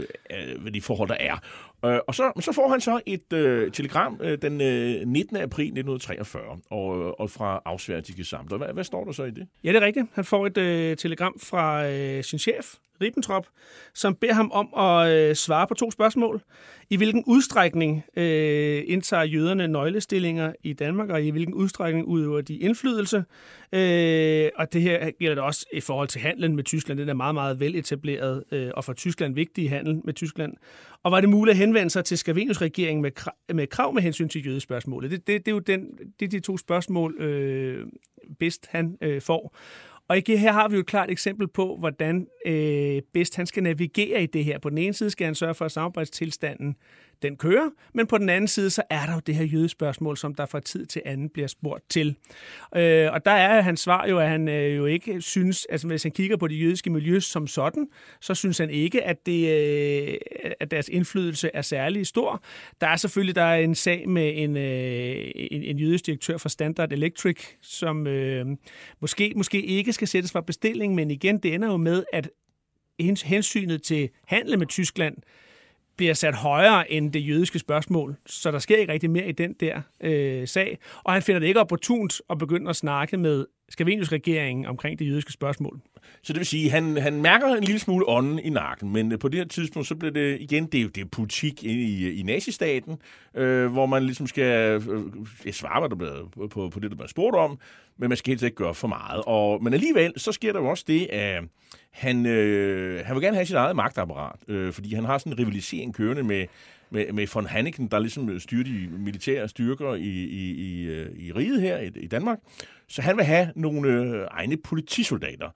ved de forhold, der er. Øh, og så, så får han så et øh, telegram øh, den øh, 19. april 1943 og, og fra Auswärtige Samt. Og hvad, hvad står der så i det? Ja, det er rigtigt. Han får et øh, telegram fra øh, sin chef, Ribbentrop, som beder ham om at øh, svare på to spørgsmål. I hvilken udstrækning øh, indtager jøderne nøglestillinger i Danmark, og i hvilken udstrækning udøver de indflydelse? Øh, og det her gælder det også i forhold til handlen med Tyskland. Den er meget, meget veletableret, øh, og for Tyskland vigtig handel med Tyskland. Og var det muligt at henvende sig til Skavenius-regeringen med, med krav med hensyn til jødespørgsmålet? Det, det, det er jo den, det er de to spørgsmål, øh, bedst han øh, får. Og her har vi jo et klart eksempel på, hvordan øh, bedst han skal navigere i det her. På den ene side skal han sørge for, at samarbejdstilstanden den kører, men på den anden side, så er der jo det her jødespørgsmål, som der fra tid til anden bliver spurgt til. Øh, og der er hans svar jo, at han øh, jo ikke synes, altså hvis han kigger på det jødiske miljø som sådan, så synes han ikke, at, det, øh, at deres indflydelse er særlig stor. Der er selvfølgelig der er en sag med en, øh, en, en jødisk direktør for Standard Electric, som øh, måske, måske ikke skal sættes fra bestilling, men igen, det ender jo med, at hensynet til handle med Tyskland bliver sat højere end det jødiske spørgsmål. Så der sker ikke rigtig mere i den der øh, sag. Og han finder det ikke opportunt at begynde at snakke med Skavenius regeringen omkring det jødiske spørgsmål. Så det vil sige, han, han mærker en lille smule ånden i nakken, men øh, på det her tidspunkt, så bliver det igen, det er det er politik i, i nazistaten, øh, hvor man ligesom skal øh, svare hvad der bliver, på, på, det, der bliver spurgt om, men man skal helt ikke gøre for meget. Og, men alligevel, så sker der jo også det, at han, øh, han vil gerne have sit eget magtapparat, øh, fordi han har sådan en rivalisering kørende med, med, med von Hanneken, der ligesom styrer de militære styrker i, i, i, øh, i riget her i, i Danmark. Så han vil have nogle øh, egne politisoldater.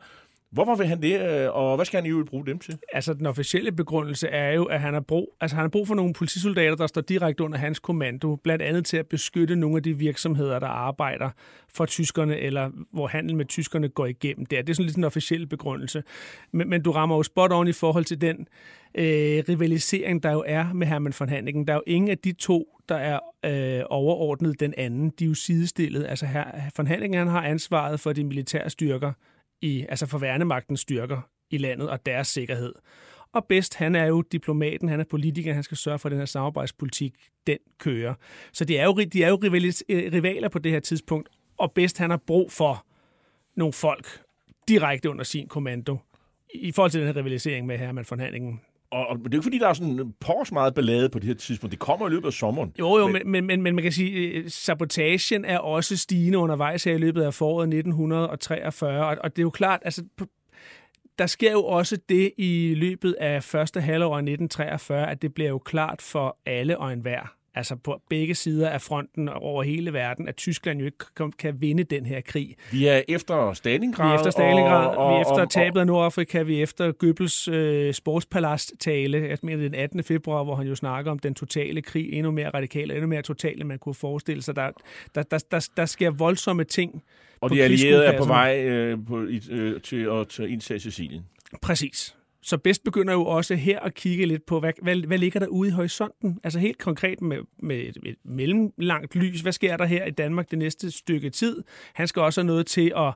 Hvorfor vil han det, øh, og hvad skal han i øvrigt bruge dem til? Altså, den officielle begrundelse er jo, at han har brug, altså, han har brug for nogle politisoldater, der står direkte under hans kommando, blandt andet til at beskytte nogle af de virksomheder, der arbejder for tyskerne, eller hvor handel med tyskerne går igennem der. Det er sådan lidt en officiel begrundelse. Men, men du rammer jo spot on i forhold til den øh, rivalisering, der jo er med Hermann von Hanniken. Der er jo ingen af de to, der er øh, overordnet den anden. De er jo sidestillet. Altså, her, von Hanniken han har ansvaret for de militære styrker, i, altså for værnemagtens styrker i landet og deres sikkerhed. Og bedst, han er jo diplomaten, han er politiker, han skal sørge for, at den her samarbejdspolitik, den kører. Så de er jo, de er jo øh, rivaler på det her tidspunkt, og bedst, han har brug for nogle folk direkte under sin kommando i forhold til den her rivalisering med Hermann von Hanningen. Og, og det er jo ikke, fordi der er sådan pors meget ballade på det her tidspunkt. Det kommer i løbet af sommeren. Jo, jo, men, men, men, men man kan sige, at sabotagen er også stigende undervejs her i løbet af foråret 1943. Og, og det er jo klart, altså der sker jo også det i løbet af første halvår af 1943, at det bliver jo klart for alle og enhver, altså på begge sider af fronten over hele verden, at Tyskland jo ikke kan vinde den her krig. Vi er efter Stalingrad. Vi er efter Stalingrad, og, og, vi er efter og, tabet af Nordafrika, vi er efter Goebbels øh, sportspalast-tale, jeg mener den 18. februar, hvor han jo snakker om den totale krig, endnu mere radikal og endnu mere total, end man kunne forestille sig. Der, der, der, der, der sker voldsomme ting Og de allierede er på vej øh, på, øh, til at indtage Sicilien. Præcis. Så bedst begynder jo også her at kigge lidt på, hvad, hvad, hvad ligger der ude i horisonten? Altså helt konkret med, med et, et mellemlangt lys. Hvad sker der her i Danmark det næste stykke tid? Han skal også have noget til at...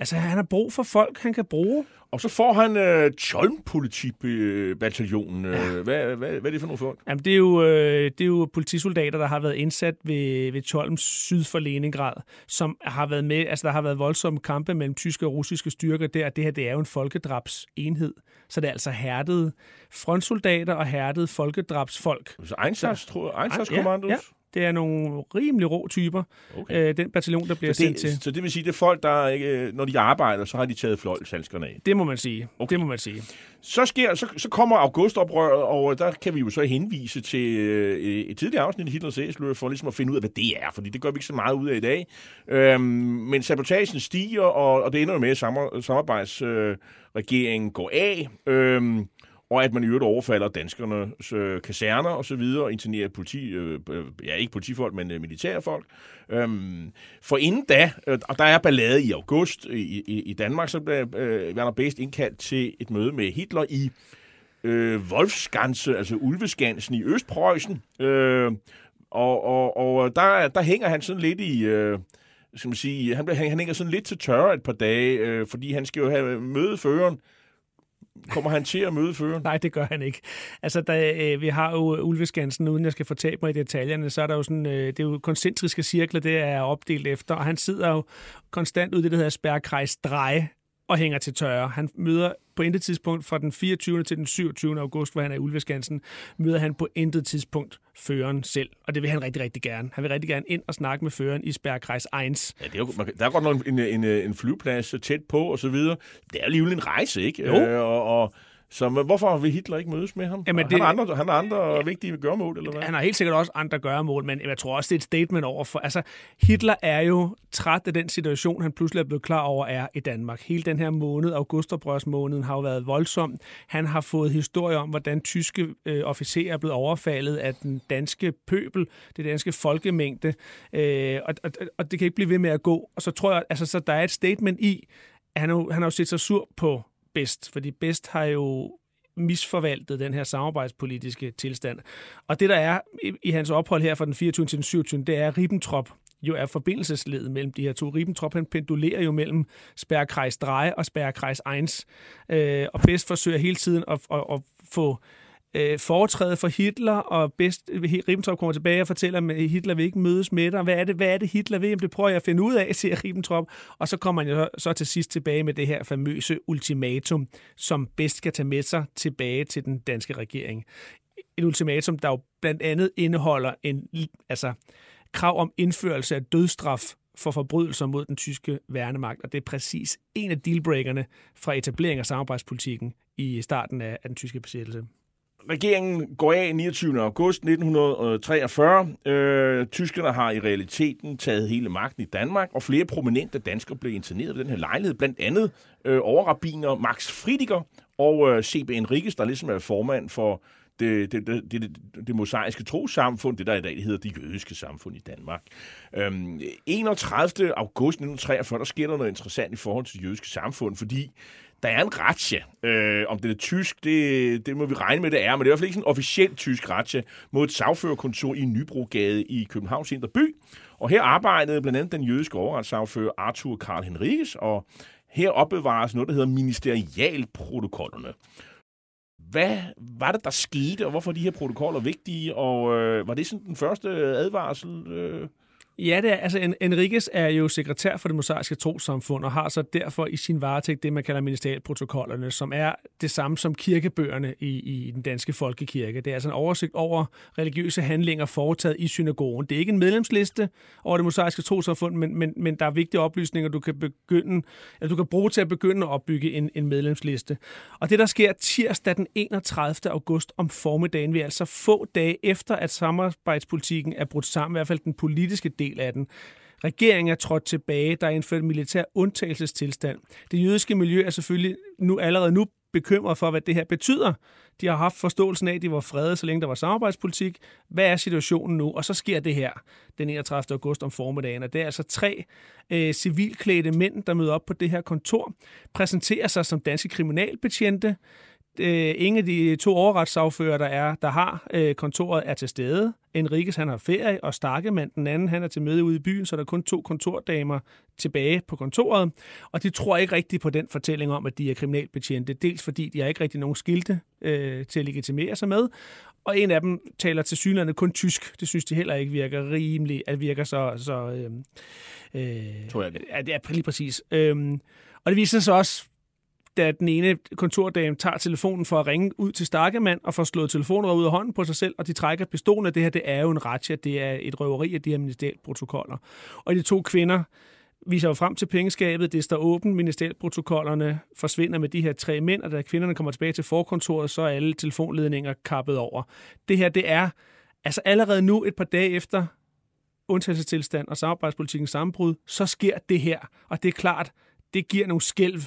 Altså, han har brug for folk, han kan bruge. Og så får han øh, Tjolm-politibataljonen. Ja. Hvad, hvad, hvad er det for nogle folk? Jamen, det er, jo, øh, det er jo politisoldater, der har været indsat ved, ved Tjolm syd for Leningrad, som har været med, altså der har været voldsomme kampe mellem tyske og russiske styrker der, det her det er jo en folkedrabsenhed. Så det er altså hærdede frontsoldater og hærdede folkedrabsfolk. Så Einsatzkommandos? Ja, ja. Det er nogle rimelig rå typer, okay. øh, den bataljon, der bliver så det, sendt til. Så det vil sige, det er folk, der ikke, når de arbejder, så har de taget fløjlsalskerne af? Det må man sige. Okay. Det må man sige. Så, sker, så, så kommer augustoprøret, og der kan vi jo så henvise til øh, et tidligere afsnit i Hitlers Æsler, for ligesom at finde ud af, hvad det er, fordi det gør vi ikke så meget ud af i dag. Øhm, men sabotagen stiger, og, og det ender jo med, at samarbejdsregeringen øh, går af. Øhm, og at man i øvrigt overfalder danskernes øh, kaserner og så videre, og internerer politi, øh, ja ikke politifolk, men øh, militærfolk. Øhm, for inden da, øh, og der er ballade i august i, i, i Danmark, så bliver øh, Werner Best indkaldt til et møde med Hitler i øh, Wolfsganse, altså Ulveskansen i Østpreussen. Øh, og og, og der, der hænger han sådan lidt i... Øh, skal man sige, han, han hænger sådan lidt til tørre et par dage, øh, fordi han skal jo have mødeføreren Kommer han til at møde føreren? Nej, det gør han ikke. Altså, da, øh, vi har jo Ulveskansen, uden jeg skal fortabe mig i detaljerne, så er der jo sådan, øh, det er jo koncentriske cirkler, det er opdelt efter, og han sidder jo konstant ud i det, der hedder spærrekreis dreje, og hænger til tørre. Han møder på intet tidspunkt fra den 24. til den 27. august, hvor han er i Ulveskansen, møder han på intet tidspunkt føreren selv. Og det vil han rigtig, rigtig gerne. Han vil rigtig gerne ind og snakke med føreren i Spærkreis 1. Ja, det er jo, der er godt nok en, en, en flyveplads tæt på og så videre. Det er jo alligevel en rejse, ikke? Jo. Øh, og, og så hvorfor vil Hitler ikke mødes med ham? Jamen, det, han, har andre, han har andre ja, vigtige gørmål, eller hvad? Han har helt sikkert også andre gørmål, men jeg tror også, det er et statement over for... Altså, Hitler er jo træt af den situation, han pludselig er blevet klar over er i Danmark. Hele den her måned, augustoprørsmåneden, har jo været voldsom. Han har fået historier om, hvordan tyske øh, officerer er blevet overfaldet af den danske pøbel, det danske folkemængde, øh, og, og, og det kan ikke blive ved med at gå. Og så tror jeg, altså, så der er et statement i, at han, han har jo set sig sur på Best, fordi Best har jo misforvaltet den her samarbejdspolitiske tilstand. Og det, der er i, i hans ophold her fra den 24. til den 27. det er, Ribbentrop jo er forbindelsesledet mellem de her to. Ribbentrop, han pendulerer jo mellem Spærrekreis Dreje og Spærrekreis 1. Øh, og Best forsøger hele tiden at, at, at få øh, foretræde for Hitler, og bedst øh, Ribbentrop kommer tilbage og fortæller, at Hitler vil ikke mødes med dig. Hvad er det, hvad er det Hitler vil? Jamen, det prøver jeg at finde ud af, [LAUGHS] siger Ribbentrop. Og så kommer han jo så til sidst tilbage med det her famøse ultimatum, som bedst skal tage med sig tilbage til den danske regering. Et ultimatum, der jo blandt andet indeholder en altså, krav om indførelse af dødstraf for forbrydelser mod den tyske værnemagt, og det er præcis en af dealbreakerne fra etablering af samarbejdspolitikken i starten af, af den tyske besættelse. Regeringen går af 29. august 1943. Øh, tyskerne har i realiteten taget hele magten i Danmark, og flere prominente danskere blev interneret ved den her lejlighed. Blandt andet øh, overrabiner Max Fridiger og øh, C.B. Enriquez, der ligesom er formand for det, det, det, det, det mosaiske trosamfund, det der i dag hedder det jødiske samfund i Danmark. Øhm, 31. august 1943, der sker der noget interessant i forhold til det jødiske samfund, fordi der er en ratje. Øh, om det er tysk, det, det må vi regne med, det er, men det er i hvert fald ikke sådan en officiel tysk ratje mod et sagførerkontor i Nybrogade i Københavns Indre By. Og her arbejdede blandt andet den jødiske overretssagfører Arthur Karl Henriques, og her opbevares noget, der hedder ministerialprotokollerne. Hvad var det, der skete, og hvorfor er de her protokoller vigtige? Og øh, var det sådan den første advarsel? Øh? Ja, det er, altså Enriquez er jo sekretær for det mosaiske trosamfund og har så derfor i sin varetægt det, man kalder ministerialprotokollerne, som er det samme som kirkebøgerne i, i den danske folkekirke. Det er altså en oversigt over religiøse handlinger foretaget i synagogen. Det er ikke en medlemsliste over det mosaiske trosamfund, men, men, men der er vigtige oplysninger, du kan begynde, eller du kan bruge til at begynde at opbygge en, en medlemsliste. Og det, der sker tirsdag den 31. august om formiddagen, vi altså få dage efter, at samarbejdspolitikken er brudt sammen, i hvert fald den politiske del del af den. Regeringen er trådt tilbage, der er indført militær undtagelsestilstand. Det jødiske miljø er selvfølgelig nu allerede nu bekymret for, hvad det her betyder. De har haft forståelsen af, at de var fredet, så længe der var samarbejdspolitik. Hvad er situationen nu? Og så sker det her den 31. august om formiddagen. Og det er altså tre øh, civilklædte mænd, der møder op på det her kontor, præsenterer sig som danske kriminalbetjente, øh, ingen af de to overretssagfører, der er, der har øh, kontoret, er til stede. Enriques, han har ferie, og Starkemand, den anden, han er til møde ude i byen, så der er kun to kontordamer tilbage på kontoret. Og de tror ikke rigtigt på den fortælling om, at de er kriminalbetjente. Dels fordi de har ikke rigtig nogen skilte øh, til at legitimere sig med, og en af dem taler til synligheden kun tysk. Det synes de heller ikke virker rimeligt, at virker så... så øh, øh, tror jeg det. Ja, det er lige præcis. Øh, og det viser sig også da den ene kontordame tager telefonen for at ringe ud til Starkemand og får slået telefonen ud af hånden på sig selv, og de trækker pistolen, det her det er jo en ratcha, det er et røveri af de her ministerialprotokoller. Og de to kvinder viser jo frem til pengeskabet, det står åbent, ministerialprotokollerne forsvinder med de her tre mænd, og da kvinderne kommer tilbage til forkontoret, så er alle telefonledninger kappet over. Det her, det er altså allerede nu et par dage efter undtagelsestilstand og samarbejdspolitikkens sammenbrud, så sker det her. Og det er klart, det giver nogle skælv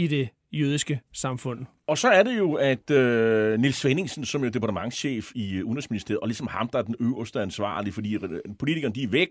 i det jødiske samfund. Og så er det jo, at øh, Nils Svendingsen, som er departementschef i øh, Udenrigsministeriet, og ligesom ham, der er den øverste ansvarlige, fordi politikerne de er væk,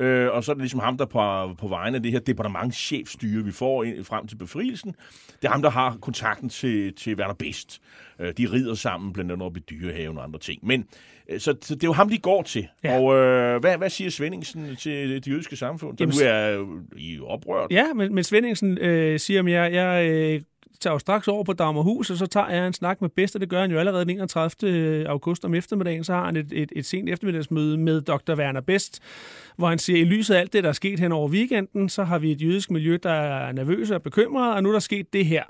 øh, og så er det ligesom ham, der på, på vegne af det her departementschefstyre, vi får ind, frem til befrielsen, det er ham, der har kontakten til, til Werner Best. Øh, de rider sammen, blandt andet op i dyrehaven og andre ting. Men øh, så, så det er jo ham, de går til. Ja. Og øh, hvad, hvad siger Svendingsen til det jødiske samfund? Jamen, nu er I oprørt. Ja, men, men Svendingsen øh, siger, at jeg, jeg øh, tager jo straks over på Dagmarhus, og så tager jeg en snak med Bester. og det gør han jo allerede den 31. Øh, august om eftermiddagen, så har han et, et, et sent eftermiddagsmøde med Dr. Werner Best, hvor han siger, at i lyset af alt det, der er sket hen over weekenden, så har vi et jødisk miljø, der er nervøse og bekymrede, og nu er der sket det her.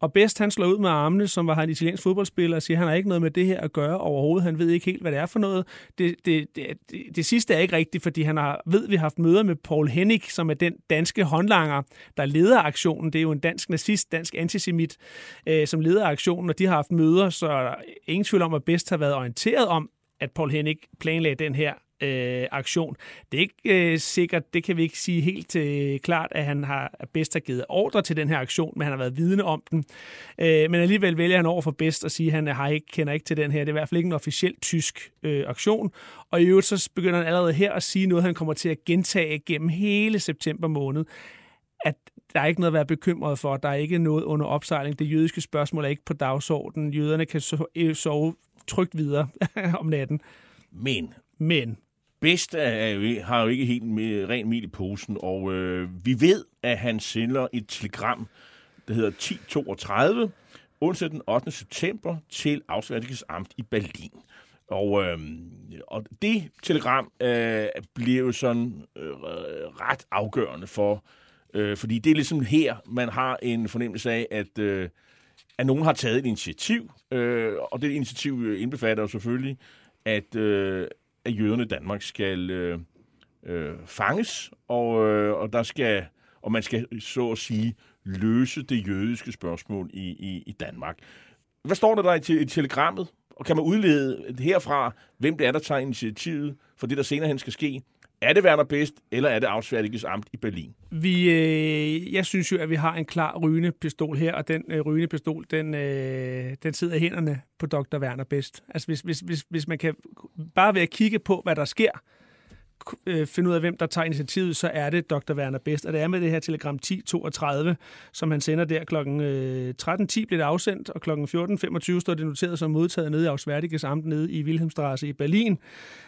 Og Best han slår ud med armene, som var han italiensk fodboldspiller, og siger, at han har ikke noget med det her at gøre overhovedet. Han ved ikke helt, hvad det er for noget. Det, det, det, det, det sidste er ikke rigtigt, fordi han har, ved, at vi har haft møder med Paul Hennig, som er den danske håndlanger, der leder aktionen. Det er jo en dansk nazist, dansk antisemit, øh, som leder aktionen, og de har haft møder, så ingen tvivl om, at Best har været orienteret om, at Paul Hennig planlagde den her øh, aktion. Det er ikke øh, sikkert, det kan vi ikke sige helt øh, klart, at han har bedst har givet ordre til den her aktion, men han har været vidne om den. Øh, men alligevel vælger han over for bedst at sige, at han har ikke, kender ikke til den her. Det er i hvert fald ikke en officiel tysk øh, aktion. Og i øvrigt så begynder han allerede her at sige noget, han kommer til at gentage gennem hele september måned at der er ikke noget at være bekymret for. Der er ikke noget under opsejling. Det jødiske spørgsmål er ikke på dagsordenen. Jøderne kan sove trygt videre [LAUGHS] om natten. Men men Bedst er jo, har jo ikke helt med ren mel i posen, og øh, vi ved, at han sender et telegram, der hedder 1032, onsdag den 8. september til Auswärtiges Amt i Berlin. Og, øh, og det telegram øh, blev jo sådan øh, ret afgørende for, øh, fordi det er ligesom her, man har en fornemmelse af, at, øh, at nogen har taget et initiativ, øh, og det initiativ indbefatter jo selvfølgelig, at, øh, at jøderne i Danmark skal øh, øh, fanges, og, øh, og der skal og man skal så at sige løse det jødiske spørgsmål i, i, i Danmark. Hvad står der der i, i telegrammet? Og kan man udlede herfra, hvem det er, der tager initiativet for det, der senere hen skal ske? Er det Werner Best, eller er det Auswärtiges Amt i Berlin? Vi, øh, jeg synes jo, at vi har en klar rygende pistol her, og den øh, rygende pistol, den, øh, den sidder i hænderne på Dr. Werner Best. Altså hvis, hvis, hvis, hvis man kan bare ved at kigge på, hvad der sker, øh, finde ud af, hvem der tager initiativet, så er det Dr. Werner Best. Og det er med det her telegram 1032, som han sender der kl. 13.10 øh, bliver det afsendt, og kl. 14.25 står det noteret som modtaget nede i Auswärtiges Amt nede i Wilhelmstrasse i Berlin,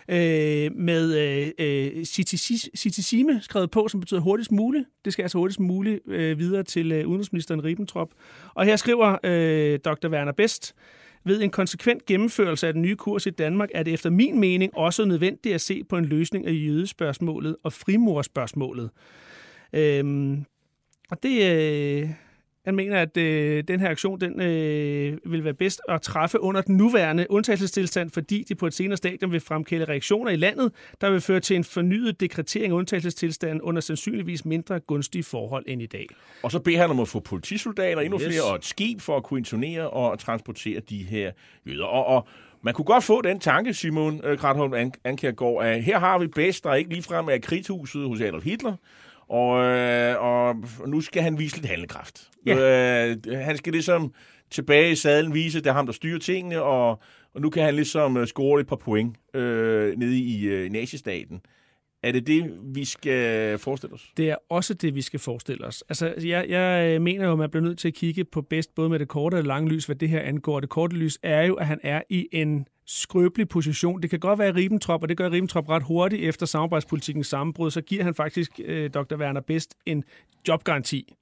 øh, med øh, Citizime øh, skrevet på, som betyder hurtigst muligt. Det skal altså hurtigst muligt øh, videre til øh, udenrigsministeren Ribbentrop. Og her skriver øh, Dr. Werner Best, ved en konsekvent gennemførelse af den nye kurs i Danmark er det efter min mening også nødvendigt at se på en løsning af jødespørgsmålet og frimorspørgsmålet. Øhm, og det, øh, han mener, at øh, den her aktion den, øh, vil være bedst at træffe under den nuværende undtagelsestilstand, fordi de på et senere stadium vil fremkalde reaktioner i landet, der vil føre til en fornyet dekretering af undtagelsestilstanden under sandsynligvis mindre gunstige forhold end i dag. Og så beder han om at få politisoldater, endnu yes. flere, og et skib for at kunne intonere og transportere de her jøder. Og, og man kunne godt få den tanke, Simon øh, Kratholm Ankergaard, at her har vi bedst, der ikke ligefrem er krigshuset hos Adolf Hitler, og, øh, og nu skal han vise lidt handlekraft. Ja. Øh, han skal ligesom tilbage i sadlen vise, at det er ham, der styrer tingene, og, og nu kan han ligesom øh, score et par point øh, nede i øh, nazistaten. Er det det, vi skal forestille os? Det er også det, vi skal forestille os. Altså, jeg, jeg øh, mener jo, at man bliver nødt til at kigge på bedst både med det korte og det lange lys, hvad det her angår. Det korte lys er jo, at han er i en skrøbelig position. Det kan godt være Ribbentrop, og det gør Ribbentrop ret hurtigt efter samarbejdspolitikens sammenbrud, så giver han faktisk øh, Dr. Werner Best en jobgaranti.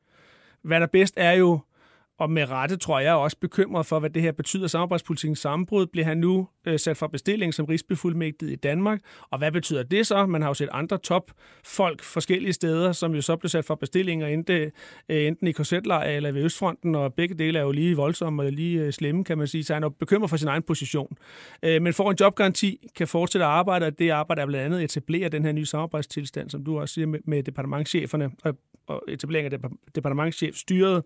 Werner Best er jo og med rette tror jeg også bekymret for, hvad det her betyder. Samarbejdspolitikens sammenbrud bliver han nu øh, sat fra bestilling som rigsbefuldmægtig i Danmark. Og hvad betyder det så? Man har jo set andre topfolk forskellige steder, som jo så blev sat fra bestillinger endte, øh, enten i korsetlejr eller ved Østfronten, og begge dele er jo lige voldsomme og lige øh, slemme, kan man sige. Så han er bekymret for sin egen position. Øh, men får en jobgaranti, kan fortsætte at arbejde, og det arbejde er blandt andet at etablere den her nye samarbejdstilstand, som du også siger med, med departementcheferne og, og etablering af departementchefstyret.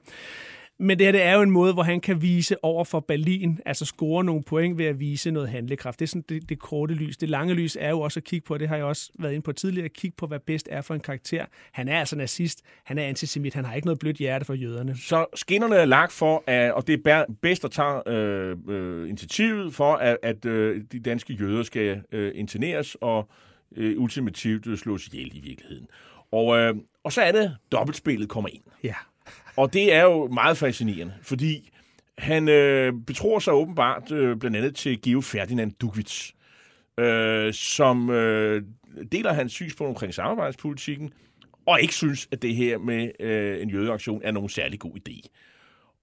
Men det her det er jo en måde, hvor han kan vise over for Berlin, altså score nogle point ved at vise noget handlekraft. Det er sådan det, det korte lys. Det lange lys er jo også at kigge på, det har jeg også været inde på tidligere, at kigge på, hvad bedst er for en karakter. Han er altså nazist, han er antisemit, han har ikke noget blødt hjerte for jøderne. Så skinnerne er lagt for, at, og det er bedst at tage øh, øh, initiativet for, at, at øh, de danske jøder skal øh, interneres og øh, ultimativt slås ihjel i virkeligheden. Og, øh, og så er det, dobbeltspillet kommer ind. Ja. Og det er jo meget fascinerende, fordi han øh, betror sig åbenbart øh, blandt andet til Geo Ferdinand Dugwitz, øh, som øh, deler hans synspunkt omkring samarbejdspolitikken, og ikke synes, at det her med øh, en jødeaktion er nogen særlig god idé.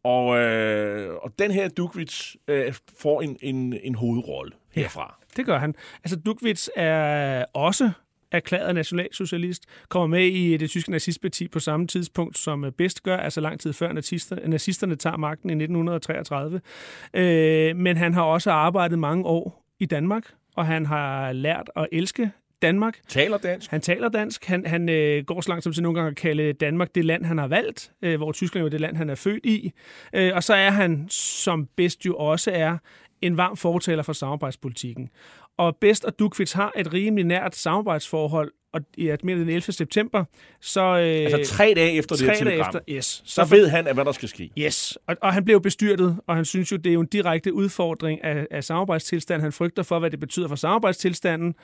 Og, øh, og den her Dugwitz øh, får en, en, en hovedrolle herfra. Ja, det gør han. Altså Dugwitz er også erklæret nationalsocialist, kommer med i det tyske nazistparti på samme tidspunkt, som øh, bedst gør, altså lang tid før nazister, nazisterne tager magten i 1933. Øh, men han har også arbejdet mange år i Danmark, og han har lært at elske Danmark. Taler dansk. Han taler dansk. Han, han øh, går så langt som til nogle gange at kalde Danmark det land, han har valgt, øh, hvor Tyskland er det land, han er født i. Øh, og så er han, som bedst jo også er, en varm fortaler for samarbejdspolitikken. Og Best og Dukvits har et rimelig nært samarbejdsforhold, og ja, mere den 11. september, så... Øh, altså tre dage efter tre det telegram. Efter, yes. Så, så ved han, at hvad der skal ske. Yes, og, og han blev bestyrtet, og han synes jo, det er jo en direkte udfordring af, af samarbejdstilstanden. Han frygter for, hvad det betyder for samarbejdstilstanden,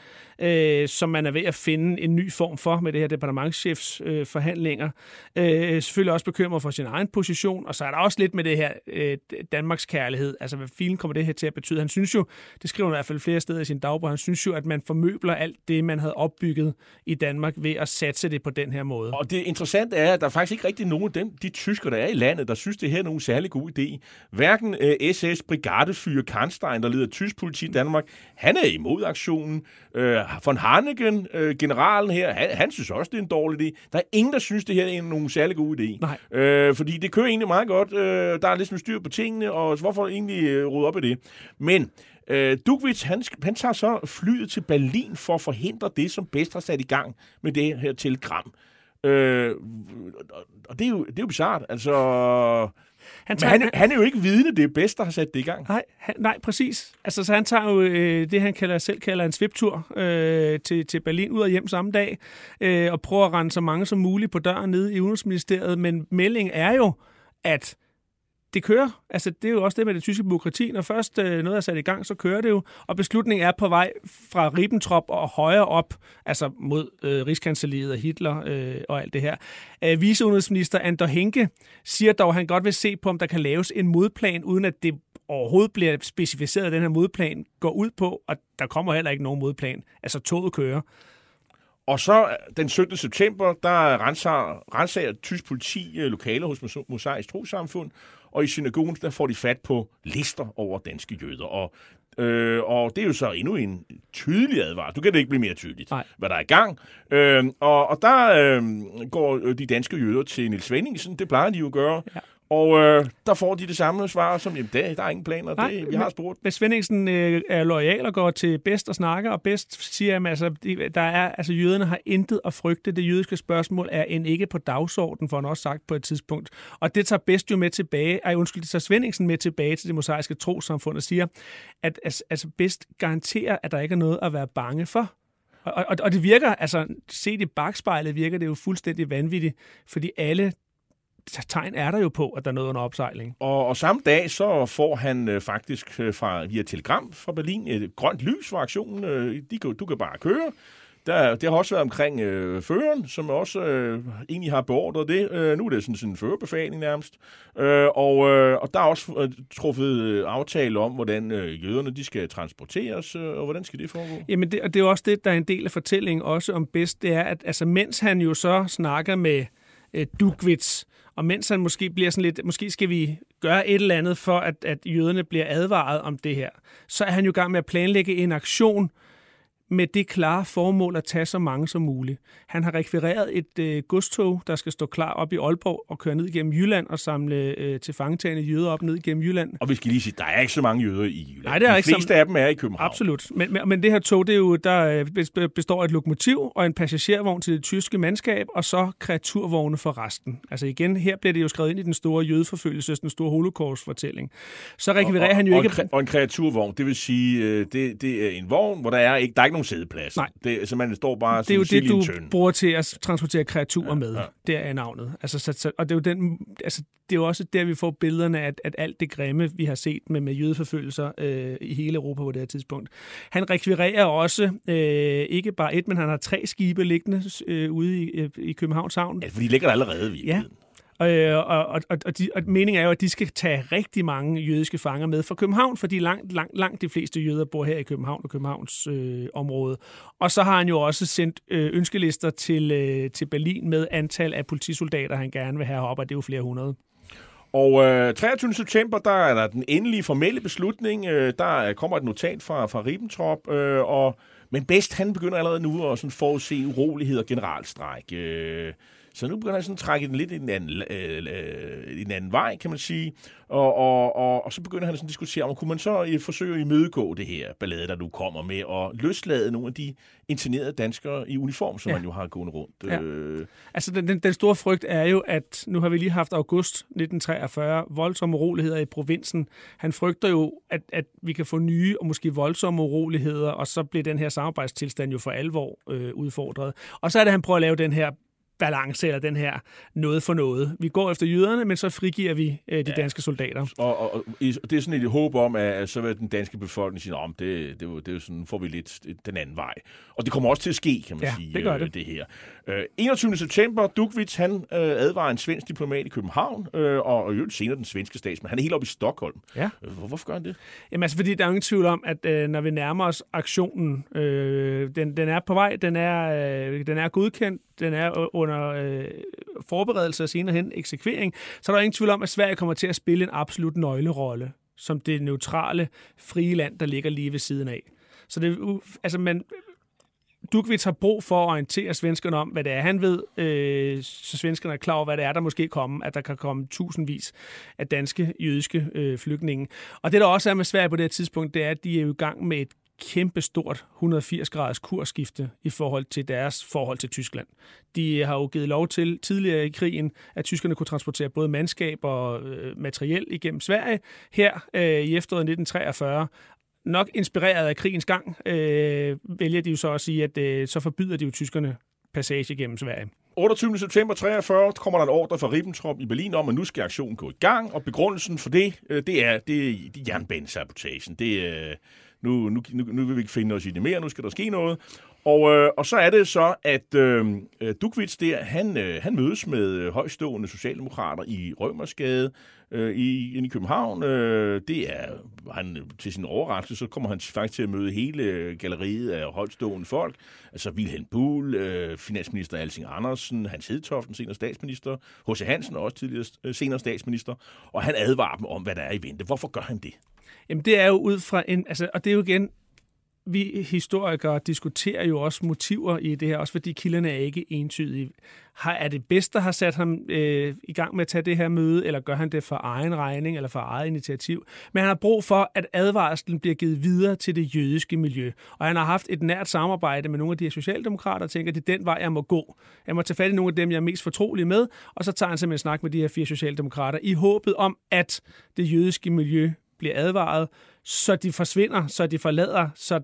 øh, som man er ved at finde en ny form for med det her departementchefs øh, forhandlinger. Øh, selvfølgelig også bekymret for sin egen position, og så er der også lidt med det her øh, Danmarks kærlighed. Altså, hvad filen kommer det her til at betyde? Han synes jo, det skriver han i hvert fald flere steder i sin dagbog, han synes jo, at man formøbler alt det, man havde opbygget i Danmark ved at satse det på den her måde. Og det interessante er, at der er faktisk ikke rigtig nogen af dem, de tysker, der er i landet, der synes, det her er nogen særlig god idé. Hverken øh, SS brigadefyr Karnstein, der leder tysk politi i Danmark, han er imod aktionen. Øh, von Hannigen, øh, generalen her, han, han synes også, det er en dårlig idé. Der er ingen, der synes, det her er nogen særlig god idé. Nej. Øh, fordi det kører egentlig meget godt. Øh, der er lidt styr på tingene, og hvorfor egentlig øh, rode op i det? Men Øh, Dugwitz, han, han tager så flyet til Berlin for at forhindre det, som bedst har sat i gang med det her telegram. Øh, og det er jo, det er jo bizart. Altså, han, tager, Men han, han er jo ikke vidne, det er bedst, der har sat det i gang. Nej, han, nej præcis. Altså, så han tager jo øh, det, han kalder, selv kalder en sviptur øh, til, til Berlin ud og hjem samme dag, øh, og prøver at rende så mange som muligt på døren nede i Udenrigsministeriet. Men meldingen er jo, at det kører. Altså, det er jo også det med det tyske byråkrati. Når først øh, noget er sat i gang, så kører det jo. Og beslutningen er på vej fra Ribbentrop og højere op, altså mod øh, Rigskanseliet og Hitler øh, og alt det her. Øh, Viceudenrigsminister Andor Henke siger dog, at han godt vil se på, om der kan laves en modplan, uden at det overhovedet bliver specificeret, at den her modplan går ud på, og der kommer heller ikke nogen modplan. Altså, toget kører. Og så øh, den 17. september, der renser, renser tysk politi øh, lokaler hos Mosaisk Trosamfund, og i synagogen, der får de fat på lister over danske jøder. Og, øh, og det er jo så endnu en tydelig advar. Du kan det ikke blive mere tydeligt, Nej. hvad der er i gang. Øh, og, og der øh, går de danske jøder til Nils Svendingsen. Det plejer de jo at gøre. Ja. Og øh, der får de det samme svar som, jamen, der, der er ingen planer, Nej, det, vi har spurgt. Hvis Svendingsen øh, er lojal og går til bedst og snakker, og bedst siger, at altså, der er, altså, jøderne har intet at frygte. Det jødiske spørgsmål er end ikke på dagsordenen, for han også sagt på et tidspunkt. Og det tager bedst jo med tilbage, ej undskyld, det tager Svendingsen med tilbage til det mosaiske trosamfund og siger, at altså, bedst garanterer, at der ikke er noget at være bange for. Og, og, og det virker, altså set i bagspejlet virker det jo fuldstændig vanvittigt, fordi alle tegn er der jo på, at der er noget under opsejling. Og, og samme dag, så får han øh, faktisk øh, fra, via telegram fra Berlin et grønt lys for aktionen. Øh, de, du kan bare køre. Der, det har også været omkring øh, føreren, som også øh, egentlig har beordret det. Øh, nu er det sådan, sådan en førerbefaling nærmest. Øh, og, øh, og der er også øh, truffet øh, aftale om, hvordan øh, jøderne de skal transporteres, øh, og hvordan skal det foregå? Jamen, det, og det er også det, der er en del af fortællingen også om bedst, det er, at altså, mens han jo så snakker med øh, Dugwitz, og mens han måske bliver sådan lidt, måske skal vi gøre et eller andet for, at, at jøderne bliver advaret om det her, så er han jo i gang med at planlægge en aktion, med det klare formål at tage så mange som muligt. Han har rekvireret et øh, godstog, der skal stå klar op i Aalborg og køre ned igennem Jylland og samle øh, til fangetagende jøder op ned igennem Jylland. Og vi skal lige sige, der er ikke så mange jøder i Jylland. Nej, det er De ikke fleste som... af dem er i København. Absolut. Men, men, men det her tog, det er jo, der øh, består af et lokomotiv og en passagervogn til det tyske mandskab, og så kreaturvogne for resten. Altså igen, her bliver det jo skrevet ind i den store jødeforfølgelse, den store holocaust-fortælling. Så rekvirerer han jo og, ikke... Og en, og en kreaturvogn, det vil sige, øh, det, det er en vogn, hvor der er ikke, der er ikke nogen sædeplads. Nej. Det, så man står bare det er jo det, du tøn. bruger til at transportere kreaturer ja, med. ja. Det er navnet. Altså, så, så, og det er, jo den, altså, det er jo også der, vi får billederne af, at, at alt det grimme, vi har set med, med jødeforfølgelser øh, i hele Europa på det her tidspunkt. Han rekvirerer også øh, ikke bare et, men han har tre skibe liggende øh, ude i, øh, i Københavns Havn. Ja, for de ligger der allerede i Ja, Øh, og, og, og, og, de, og meningen er jo, at de skal tage rigtig mange jødiske fanger med fra København, fordi langt, langt, langt de fleste jøder bor her i København og Københavns øh, område. Og så har han jo også sendt øh, ønskelister til, øh, til Berlin med antal af politisoldater, han gerne vil have op, og det er jo flere hundrede. Og øh, 23. september, der er der den endelige formelle beslutning. Øh, der kommer et notat fra, fra Ribbentrop, øh, og, men Best han begynder allerede nu at sådan forudse urolighed og generalstræk. Øh, så nu begynder han sådan at trække den lidt i en anden, øh, øh, i en anden vej, kan man sige. Og, og, og, og så begynder han sådan at diskutere, om kunne man så øh, forsøge at imødegå det her ballade, der nu kommer med, og løslade nogle af de internerede danskere i uniform, som ja. man jo har gået rundt. Ja. Altså, den, den, den store frygt er jo, at nu har vi lige haft august 1943, voldsomme uroligheder i provinsen. Han frygter jo, at, at vi kan få nye og måske voldsomme uroligheder, og så bliver den her samarbejdstilstand jo for alvor øh, udfordret. Og så er det, at han prøver at lave den her balance, eller den her noget for noget. Vi går efter jøderne, men så frigiver vi øh, de Ja. danske soldater. Og, og, og det er sådan et håb om, at, at så vil den danske befolkning sige, om det, det, er det jo sådan, får vi lidt den anden vej. Og det kommer også til at ske, kan man Ja, sige, det gør øh, det. det her. Øh, 21. september, Dukvits, han øh, advarer en svensk diplomat i København, øh, og, og øvrigt senere den svenske statsmand. Han er helt oppe i Stockholm. Ja. Øh, hvor- Hvorfor gør han det? Jamen altså, fordi der er jo ingen tvivl om, at øh, når vi nærmer os aktionen, øh, den, den er på vej, den er, øh, den er godkendt, den er øh, under øh, forberedelse og senere hen eksekvering, så er der ingen tvivl om, at Sverige kommer til at spille en absolut nøglerolle som det neutrale, frie land, der ligger lige ved siden af. Så det, altså man, Dukvits har brug for at orientere svenskerne om, hvad det er, han ved, øh, så svenskerne er klar over, hvad det er, der måske kommer, at der kan komme tusindvis af danske, jødiske øh, flygtninge. Og det, der også er med Sverige på det her tidspunkt, det er, at de er jo i gang med et kæmpestort 180-graders kursskifte i forhold til deres forhold til Tyskland. De har jo givet lov til tidligere i krigen, at tyskerne kunne transportere både mandskab og øh, materiel igennem Sverige. Her øh, i efteråret 1943 nok inspireret af krigens gang, øh, vælger de jo så at sige, at øh, så forbyder de jo tyskerne passage gennem Sverige. 28. september 43 kommer der en ordre fra Ribbentrop i Berlin om, at nu skal aktionen gå i gang, og begrundelsen for det, øh, det er, det er, det er jernbanesabotagen. Det er, nu, nu, nu, nu vil vi ikke finde os i det mere, nu skal der ske noget. Og, øh, og så er det så, at øh, Dukvits der, han, øh, han mødes med øh, højstående socialdemokrater i Rømersgade øh, i, inde i København. Øh, det er, han, til sin overraskelse, så kommer han faktisk til at møde hele øh, galleriet af højstående folk. Altså Wilhelm Buhl, øh, finansminister Alsing Andersen, Hans Hedtoften, senere statsminister, H.C. Hansen, også tidligere øh, senere statsminister. Og han advarer dem om, hvad der er i vente. Hvorfor gør han det? Jamen det er jo ud fra en, altså, og det er jo igen, vi historikere diskuterer jo også motiver i det her, også fordi kilderne er ikke entydige. Har, er det bedst, der har sat ham øh, i gang med at tage det her møde, eller gør han det for egen regning, eller for eget initiativ? Men han har brug for, at advarslen bliver givet videre til det jødiske miljø. Og han har haft et nært samarbejde med nogle af de her socialdemokrater, og tænker, at det er den vej, jeg må gå. Jeg må tage fat i nogle af dem, jeg er mest fortrolig med, og så tager han simpelthen en snak med de her fire socialdemokrater, i håbet om, at det jødiske miljø bliver advaret, så de forsvinder, så de forlader, så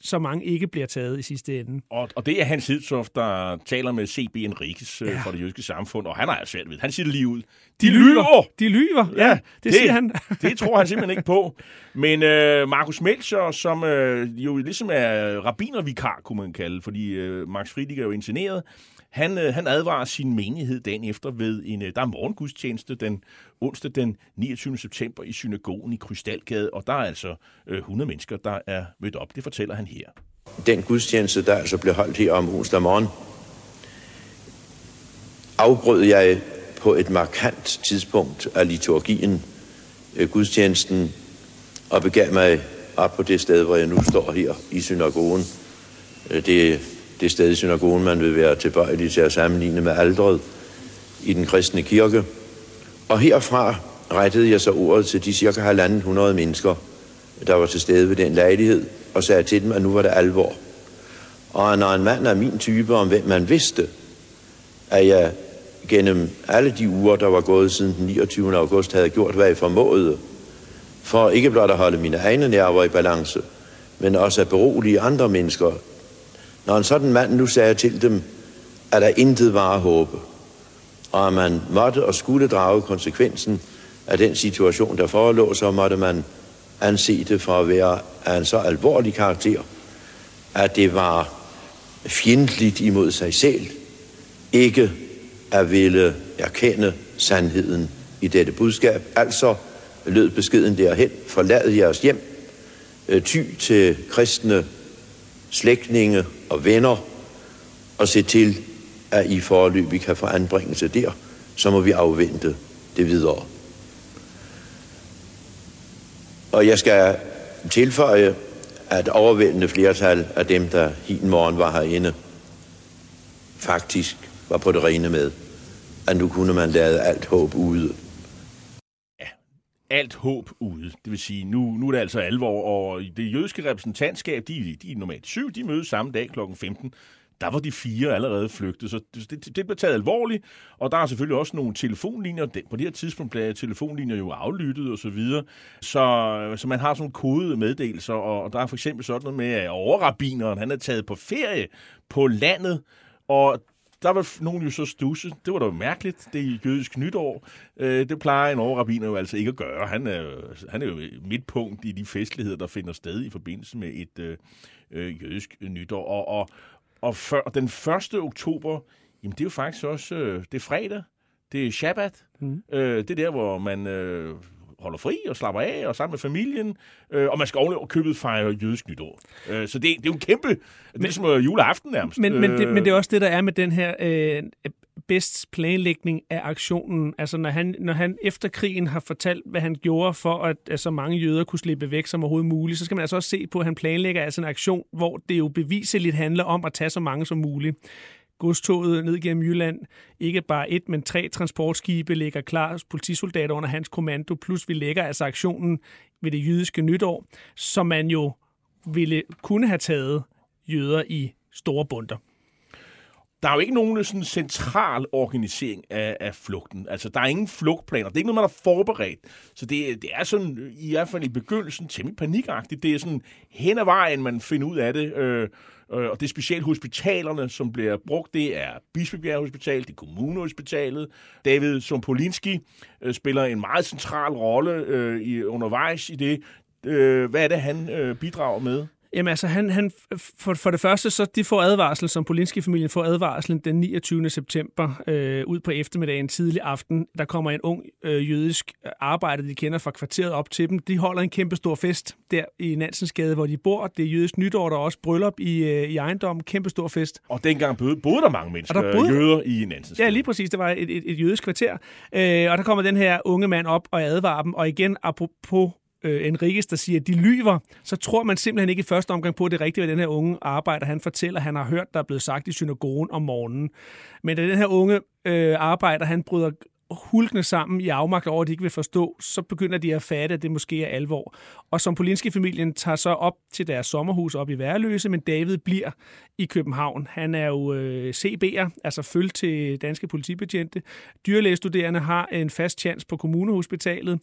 så mange ikke bliver taget i sidste ende. Og, og det er Hans Hedtoft, der taler med C.B. Enriquez øh, ja. fra det jødiske samfund, og han har svært ved. Han siger det lige ud. De, De lyver! lyver! De lyver, ja, ja det, det siger han. [LAUGHS] det tror han simpelthen ikke på. Men øh, Markus Melcher, som øh, jo ligesom er rabinervikar, kunne man kalde, fordi øh, Max Friedrich er jo incineret, han, øh, han advarer sin menighed dagen efter ved en, øh, der er morgengudstjeneste den onsdag den 29. september i synagogen i Krystalgade, og der er altså øh, 100 mennesker, der er mødt op. Det fortæller han her. Den gudstjeneste, der altså blev holdt her om onsdag morgen, afbrød jeg på et markant tidspunkt af liturgien øh, gudstjenesten og begav mig op på det sted, hvor jeg nu står her i synagogen. Øh, det det sted i synagogen, man vil være tilbøjelig til at sammenligne med aldret i den kristne kirke. Og herfra rettede jeg så ordet til de cirka halvanden hundrede mennesker, der var til stede ved den lejlighed, og sagde til dem, at nu var det alvor. Og når en mand af min type, om hvem man vidste, at jeg gennem alle de uger, der var gået siden den 29. august, havde gjort, hvad jeg formåede, for ikke blot at holde mine egne nerver i balance, men også at berolige andre mennesker. Når en sådan mand nu sagde til dem, at der intet var at håbe, og at man måtte og skulle drage konsekvensen af den situation, der forelå, så måtte man anse det for at være af en så alvorlig karakter, at det var fjendtligt imod sig selv, ikke at ville erkende sandheden i dette budskab. Altså lød beskeden derhen, forlad jeres hjem, øh, ty til kristne slægtninge og venner, og se til, at I forløbig kan få anbringelse der, så må vi afvente det videre. Og jeg skal tilføje, at overvældende flertal af dem, der hin morgen var herinde, faktisk var på det rene med, at nu kunne man lade alt håb ude alt håb ude. Det vil sige, nu, nu er det altså alvor, og det jødiske repræsentantskab, de, de er normalt syv, de mødes samme dag kl. 15. Der var de fire allerede flygtet, så det, det, blev taget alvorligt, og der er selvfølgelig også nogle telefonlinjer. På det her tidspunkt blev telefonlinjer jo aflyttet og så videre, så, så man har sådan kodede meddelelser, og der er for eksempel sådan noget med, at overrabineren, han er taget på ferie på landet, og der var nogen jo så stusse. Det var da mærkeligt. Det er jødisk nytår. Øh, det plejer en overrabiner jo altså ikke at gøre. Han er, han er jo midtpunkt i de festligheder, der finder sted i forbindelse med et øh, øh, jødisk nytår. Og, og, og, før, den 1. oktober, jamen det er jo faktisk også, øh, det er fredag. Det er Shabbat. Mm. Øh, det er der, hvor man øh, holder fri og slapper af og sammen med familien. Øh, og man skal ovenikøbet købet fejre jødisk nytår. Øh, så det, det er jo en kæmpe... Det er som øh, juleaften nærmest. Men, men, det, men det er også det, der er med den her øh, bedst planlægning af aktionen. Altså når han, når han efter krigen har fortalt, hvad han gjorde for, at, at så mange jøder kunne slippe væk som overhovedet muligt, så skal man altså også se på, at han planlægger altså en aktion, hvor det jo beviseligt handler om at tage så mange som muligt godstoget ned gennem Jylland. Ikke bare et, men tre transportskibe ligger klar, politisoldater under hans kommando, plus vi lægger altså aktionen ved det jødiske nytår, som man jo ville kunne have taget jøder i store bunder der er jo ikke nogen sådan central organisering af, af flugten. Altså, der er ingen flugtplaner. Det er ikke noget, man har forberedt. Så det, det er sådan, i hvert fald i begyndelsen, temmelig panikagtigt. Det er sådan hen ad vejen, man finder ud af det. Øh, øh, og det er specialhospitalerne, som bliver brugt. Det er Bispebjerg Hospital, det er Kommunehospitalet. David Sompolinski øh, spiller en meget central rolle øh, i, undervejs i det. Øh, hvad er det, han øh, bidrager med? Jamen altså, han, han, for, for det første, så de får advarsel, som Polinski-familien får advarslen den 29. september øh, ud på eftermiddagen, tidlig aften. Der kommer en ung øh, jødisk arbejder, de kender fra kvarteret op til dem. De holder en kæmpe stor fest der i Nansensgade, hvor de bor. Det er jødisk nytår, der er også bryllup i, øh, i ejendommen. Kæmpe stor fest. Og dengang boede, boede der mange mennesker, der boede, jøder i Nansensgade. Ja, lige præcis. Det var et, et, et jødisk kvarter. Øh, og der kommer den her unge mand op og advarer dem. Og igen, apropos øh, Enriquez, der siger, at de lyver, så tror man simpelthen ikke i første omgang på, at det er rigtigt, hvad den her unge arbejder, han fortæller, han har hørt, der er blevet sagt i synagogen om morgenen. Men da den her unge øh, arbejder, han bryder hulkende sammen i afmagt over, at de ikke vil forstå, så begynder de at fatte, at det måske er alvor. Og som Polinski-familien tager så op til deres sommerhus op i Værløse, men David bliver i København. Han er jo øh, CB'er, altså følge til danske politibetjente. Dyrlægestuderende har en fast chance på kommunehospitalet,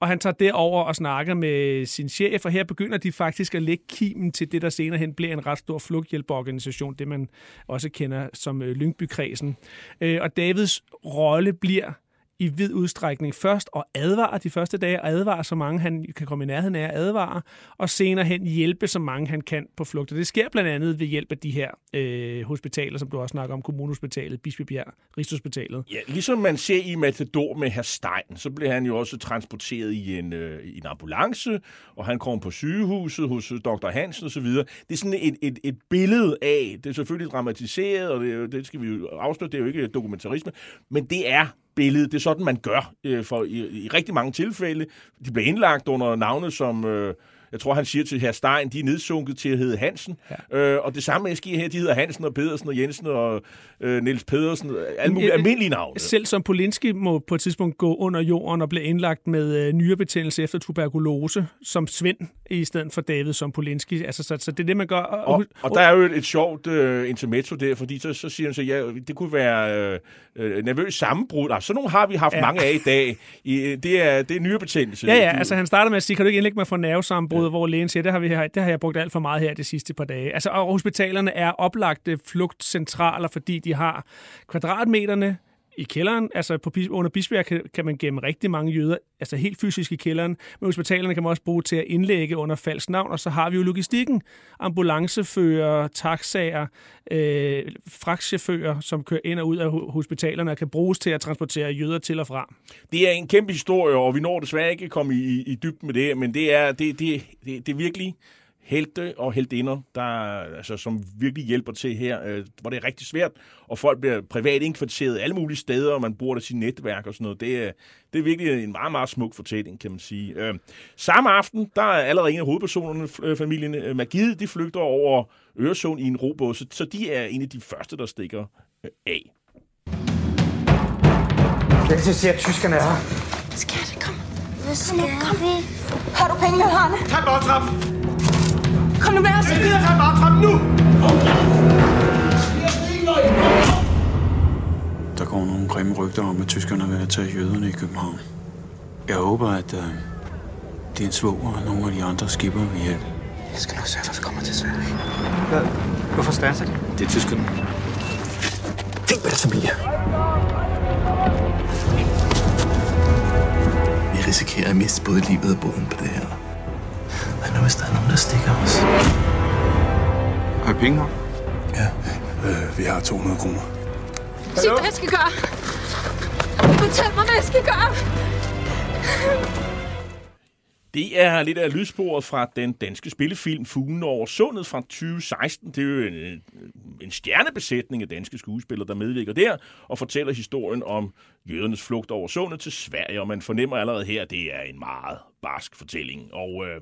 og han tager derover og snakker med sin chef, og her begynder de faktisk at lægge kimen til det, der senere hen bliver en ret stor flugthjælpeorganisation, det man også kender som øh, Lyngbykredsen. Øh, og Davids rolle bliver i vid udstrækning først og advare de første dage, og advare så mange han kan komme i nærheden af at advare, og senere hen hjælpe så mange han kan på flugt. Og det sker blandt andet ved hjælp af de her øh, hospitaler, som du også snakker om, Kommunehospitalet, Bispebjerg, Rigshospitalet. Ja, ligesom man ser i Matador med herr Stein, så bliver han jo også transporteret i en, øh, i en ambulance, og han kommer på sygehuset hos øh, Dr. Hansen osv. Det er sådan et, et, et billede af, det er selvfølgelig dramatiseret, og det, det skal vi jo afsløre, det er jo ikke dokumentarisme, men det er billede. Det er sådan, man gør øh, for, i, i rigtig mange tilfælde. De bliver indlagt under navne som... Øh, jeg tror, han siger til herr Stein, de er nedsunket til at hedde Hansen. Ja. Øh, og det samme sker her, de hedder Hansen og Pedersen og Jensen og øh, Niels Pedersen. Alle mulige almindelige navne. Selv som Polinski må på et tidspunkt gå under jorden og blive indlagt med øh, nyrebetændelse efter tuberkulose, som Svend i stedet for David som Polinski. Altså, så, så det er det, man gør. Og, og, og der er jo et, et sjovt øh, intermezzo der, fordi så, så siger han så, ja, det kunne være øh, øh nervøs sammenbrud. Altså, sådan nogle har vi haft ja. mange af i dag. I, det er, det er nyrebetændelse. Ja, ja, altså han starter med at sige, kan du ikke indlægge mig for nervesammenbrud, ja. hvor lægen siger, det har, vi, det har jeg brugt alt for meget her de sidste par dage. Altså, og hospitalerne er oplagte flugtcentraler, fordi de har kvadratmeterne, i kælderen, altså på, under Bisbjerg kan, kan man gemme rigtig mange jøder, altså helt fysisk i kælderen, men hospitalerne kan man også bruge til at indlægge under falsk navn, og så har vi jo logistikken, ambulancefører, taxaer, øh, fragtchauffører, som kører ind og ud af hospitalerne og kan bruges til at transportere jøder til og fra. Det er en kæmpe historie, og vi når desværre ikke at komme i, i dybden med det, men det er, det, det, det, det er virkelig helte og heldinder, der, altså, som virkelig hjælper til her, øh, hvor det er rigtig svært, og folk bliver privat indkvarteret alle mulige steder, og man bruger det sin netværk og sådan noget. Det er, det er virkelig en meget, meget smuk fortælling, kan man sige. Øh, samme aften, der er allerede en af hovedpersonerne, øh, familien øh, Magide, de flygter over Øresund i en robåd, så, så de er en af de første, der stikker øh, af. Jeg kan se, at tyskerne er her. Skat, kom. Hvad skal kom, vi? Har du penge, Johanne? Tag bagtrappen! Kom nu med os! Jeg gider tage bagtrappen nu! Der går nogle grimme rygter om, at tyskerne vil tage jøderne i København. Jeg håber, at uh, det er en svoger og nogle af de andre skipper vil hjælpe. Jeg skal nok sørge for, at vi kommer til Sverige. Hvad? Hvorfor stanser de? Det er tyskerne. Det Roberts familie. Vi risikerer at miste både livet og båden på det her. Hvad nu, hvis der er nogen, der stikker os? Har I penge nok? Ja, øh, vi har 200 kroner. Sig, hvad jeg skal gøre. Fortæl mig, hvad jeg skal gøre. Det er lidt af lydsporet fra den danske spillefilm Fuglen over sundet fra 2016. Det er jo en, en stjernebesætning af danske skuespillere, der medvirker der og fortæller historien om jødernes flugt over sundet til Sverige. Og man fornemmer allerede her, at det er en meget barsk fortælling. Og øh,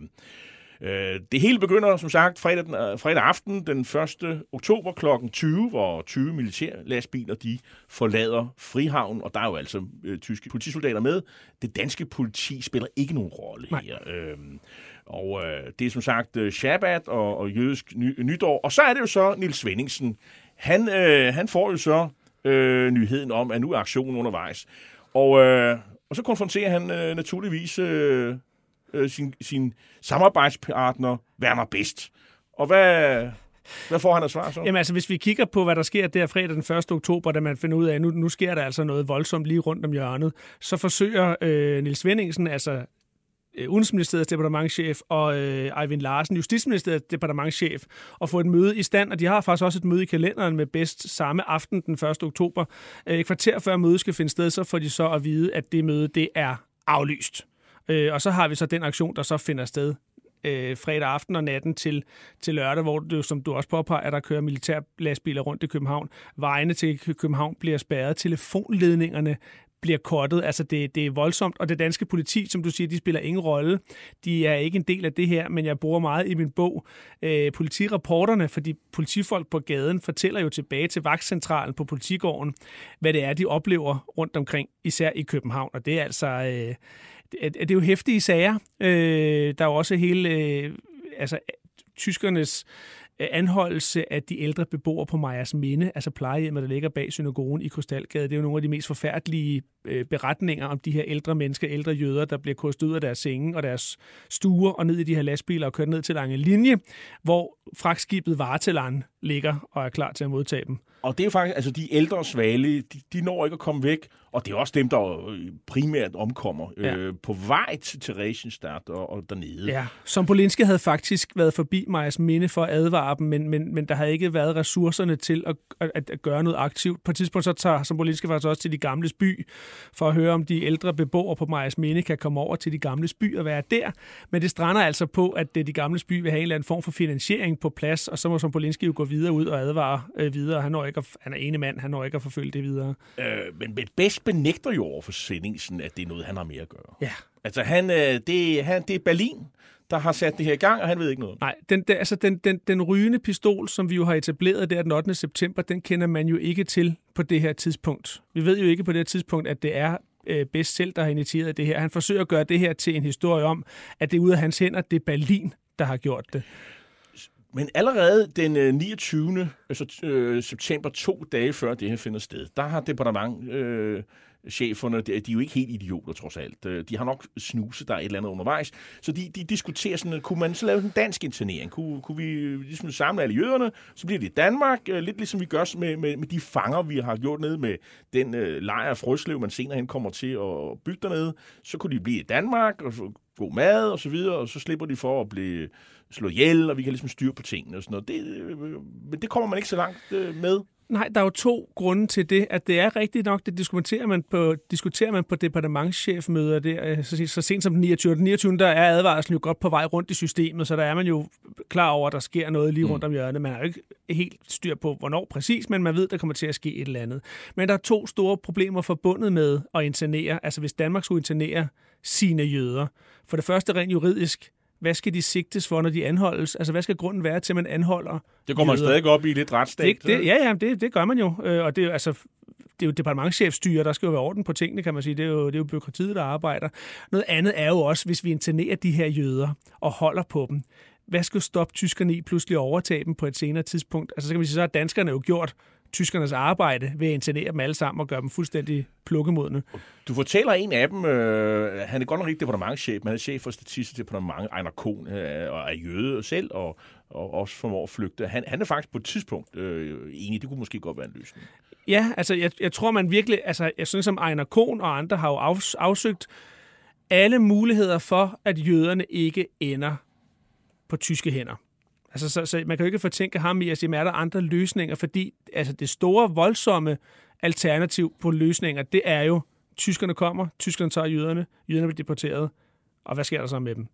øh, det hele begynder, som sagt, fredag, den, øh, fredag aften den 1. oktober kl. 20, hvor 20 militærlastbiler de forlader Frihavn. Og der er jo altså øh, tyske politisoldater med. Det danske politi spiller ikke nogen rolle her. Øh, og øh, det er som sagt øh, Shabbat og, og jødisk ny, nytår. Og så er det jo så Nils Svendingsen. Han, øh, han får jo så øh, nyheden om, at nu er aktionen undervejs. Og, øh, og så konfronterer han øh, naturligvis øh, øh, sin, sin samarbejdspartner Werner Best. Og hvad, hvad får han at svar så? Jamen altså, hvis vi kigger på, hvad der sker der fredag den 1. oktober, da man finder ud af, at nu, nu sker der altså noget voldsomt lige rundt om hjørnet, så forsøger øh, Nils Svendingsen, altså øh, Udenrigsministeriets departementchef og øh, Eivind Larsen, Justitsministeriets departementchef, at få et møde i stand, og de har faktisk også et møde i kalenderen med bedst samme aften den 1. oktober. Øh, et kvarter før mødet skal finde sted, så får de så at vide, at det møde det er aflyst. Øh, og så har vi så den aktion, der så finder sted øh, fredag aften og natten til, til lørdag, hvor det, som du også påpeger, at der kører militærlastbiler rundt i København. Vejene til København bliver spærret, telefonledningerne bliver kortet. Altså, det, det er voldsomt, og det danske politi, som du siger, de spiller ingen rolle. De er ikke en del af det her, men jeg bruger meget i min bog øh, politirapporterne, fordi politifolk på gaden fortæller jo tilbage til vagtcentralen på politigården, hvad det er, de oplever rundt omkring, især i København, og det er altså... Øh, det, det er jo hæftige sager. Øh, der er jo også hele... Øh, altså, tyskernes øh, anholdelse af de ældre beboere på Majers Minde, altså plejehjemmet, der ligger bag synagogen i Krystalgade. Det er jo nogle af de mest forfærdelige øh, beretninger om de her ældre mennesker, ældre jøder, der bliver kostet ud af deres senge og deres stuer og ned i de her lastbiler og kørt ned til Lange Linje, hvor fragtskibet Vartelan ligger og er klar til at modtage dem. Og det er jo faktisk, altså de ældre svale, de, de når ikke at komme væk, og det er også dem, der øh, primært omkommer ja. øh, på vej til Theresienstadt og, og dernede. Ja, som Polinski havde faktisk været forbi Majas Minde for at advare dem, men, men, men der havde ikke været ressourcerne til at, at, at gøre noget aktivt. På et tidspunkt så tager som Polinski faktisk også til de gamle by, for at høre, om de ældre beboere på Majas Minde kan komme over til de gamle by og være der. Men det strander altså på, at de gamle by vil have en eller anden form for finansiering på plads, og så må som Polinski jo gå videre ud og advare øh, videre. Han, når ikke at, han er ene mand, han når ikke at forfølge det videre. Øh, men, bedst benægter jo over for Svendingsen, at det er noget, han har mere at gøre. Ja. Altså, han, øh, det, han, det er Berlin, der har sat det her i gang, og han ved ikke noget. Nej, den, den, altså den, den, den rygende pistol, som vi jo har etableret der den 8. september, den kender man jo ikke til på det her tidspunkt. Vi ved jo ikke på det her tidspunkt, at det er øh, bedst selv, der har initieret det her. Han forsøger at gøre det her til en historie om, at det er ude af hans hænder, det er Berlin, der har gjort det. Men allerede den øh, 29. Altså, øh, september, to dage før det her finder sted, der har departement... Øh, cheferne, de, de er jo ikke helt idioter trods alt. Øh, de har nok snuset der et eller andet undervejs. Så de, de diskuterer sådan, øh, kunne man så lave en dansk internering? Kunne, kunne vi ligesom samle alle jøderne? Så bliver det i Danmark, lidt ligesom vi gør med, med, med de fanger, vi har gjort ned med den øh, lejr af Frøslev, man senere hen kommer til at bygge dernede. Så kunne de blive i Danmark og få god mad og så videre, og så slipper de for at blive slået ihjel, og vi kan ligesom styre på tingene og sådan noget. Det, øh, men det kommer man ikke så langt øh, med. Nej, der er jo to grunde til det, at det er rigtigt nok, det diskuterer man på, diskuterer man på departementschefmøder der, så, så sent som den 29. Den 29. der er advarslen jo godt på vej rundt i systemet, så der er man jo klar over, at der sker noget lige rundt om hjørnet. Man har jo ikke helt styr på, hvornår præcis, men man ved, der kommer til at ske et eller andet. Men der er to store problemer forbundet med at internere. Altså hvis Danmark skulle internere sine jøder. For det første rent juridisk, hvad skal de sigtes for, når de anholdes? Altså, hvad skal grunden være til, at man anholder Det går man jøder? stadig op i lidt retsstat. Det, det, ja, ja, det, det gør man jo. Øh, Og det er jo, altså, det er jo departementchefstyre, der skal jo være orden på tingene, kan man sige. Det er jo, det er jo byråkratiet, der arbejder. Noget andet er jo også, hvis vi internerer de her jøder og holder på dem. Hvad skal stoppe tyskerne i pludselig at overtage dem på et senere tidspunkt? Altså, så kan man sige, så har danskerne jo gjort tyskernes arbejde ved at internere dem alle sammen og gøre dem fuldstændig plukkemodne. Du fortæller en af dem, øh, han er godt nok ikke departementchef, men han er chef for Statistisk Departement, Ejner Kohn, øh, og er jøde selv, og og også formår at flygte. Han, han er faktisk på et tidspunkt øh, enig, det kunne måske godt være en løsning. Ja, altså jeg, jeg tror man virkelig, altså jeg synes som Ejner Kohn og andre har jo afs, afsøgt alle muligheder for, at jøderne ikke ender på tyske hænder. Altså, så, så man kan jo ikke fortænke ham i at sige, er der andre løsninger, fordi altså, det store, voldsomme alternativ på løsninger, det er jo, tyskerne kommer, tyskerne tager jøderne, jøderne bliver deporteret, og hvad sker der så med dem?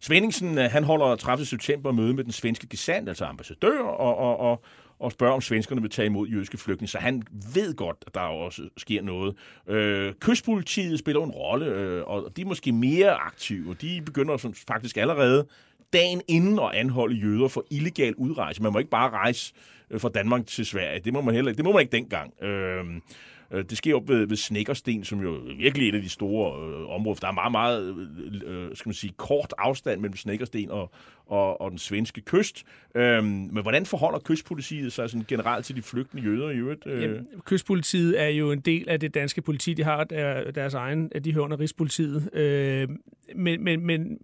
Svendingsen, øh, han holder 30. september møde med den svenske gesandt, altså ambassadør, og, og, og, og spørger, om svenskerne vil tage imod jødiske flygtninge. Så han ved godt, at der også sker noget. Øh, kystpolitiet spiller en rolle, øh, og de er måske mere aktive. De begynder som, faktisk allerede dagen inden at anholde jøder for illegal udrejse. Man må ikke bare rejse øh, fra Danmark til Sverige. Det må man heller det må man ikke dengang. Øh, Øh, det sker op ved, ved Snækkersten, som jo virkelig er et af de store øh, områder. Der er meget, meget øh, øh, skal man sige, kort afstand mellem Snækkersten og, og, og den svenske kyst. Øhm, men hvordan forholder kystpolitiet sig sådan generelt til de flygtende jøder i øvrigt? Øh? Jamen, kystpolitiet er jo en del af det danske politi. De har der, deres egen, de hører under Rigspolitiet. Øh, men, men, men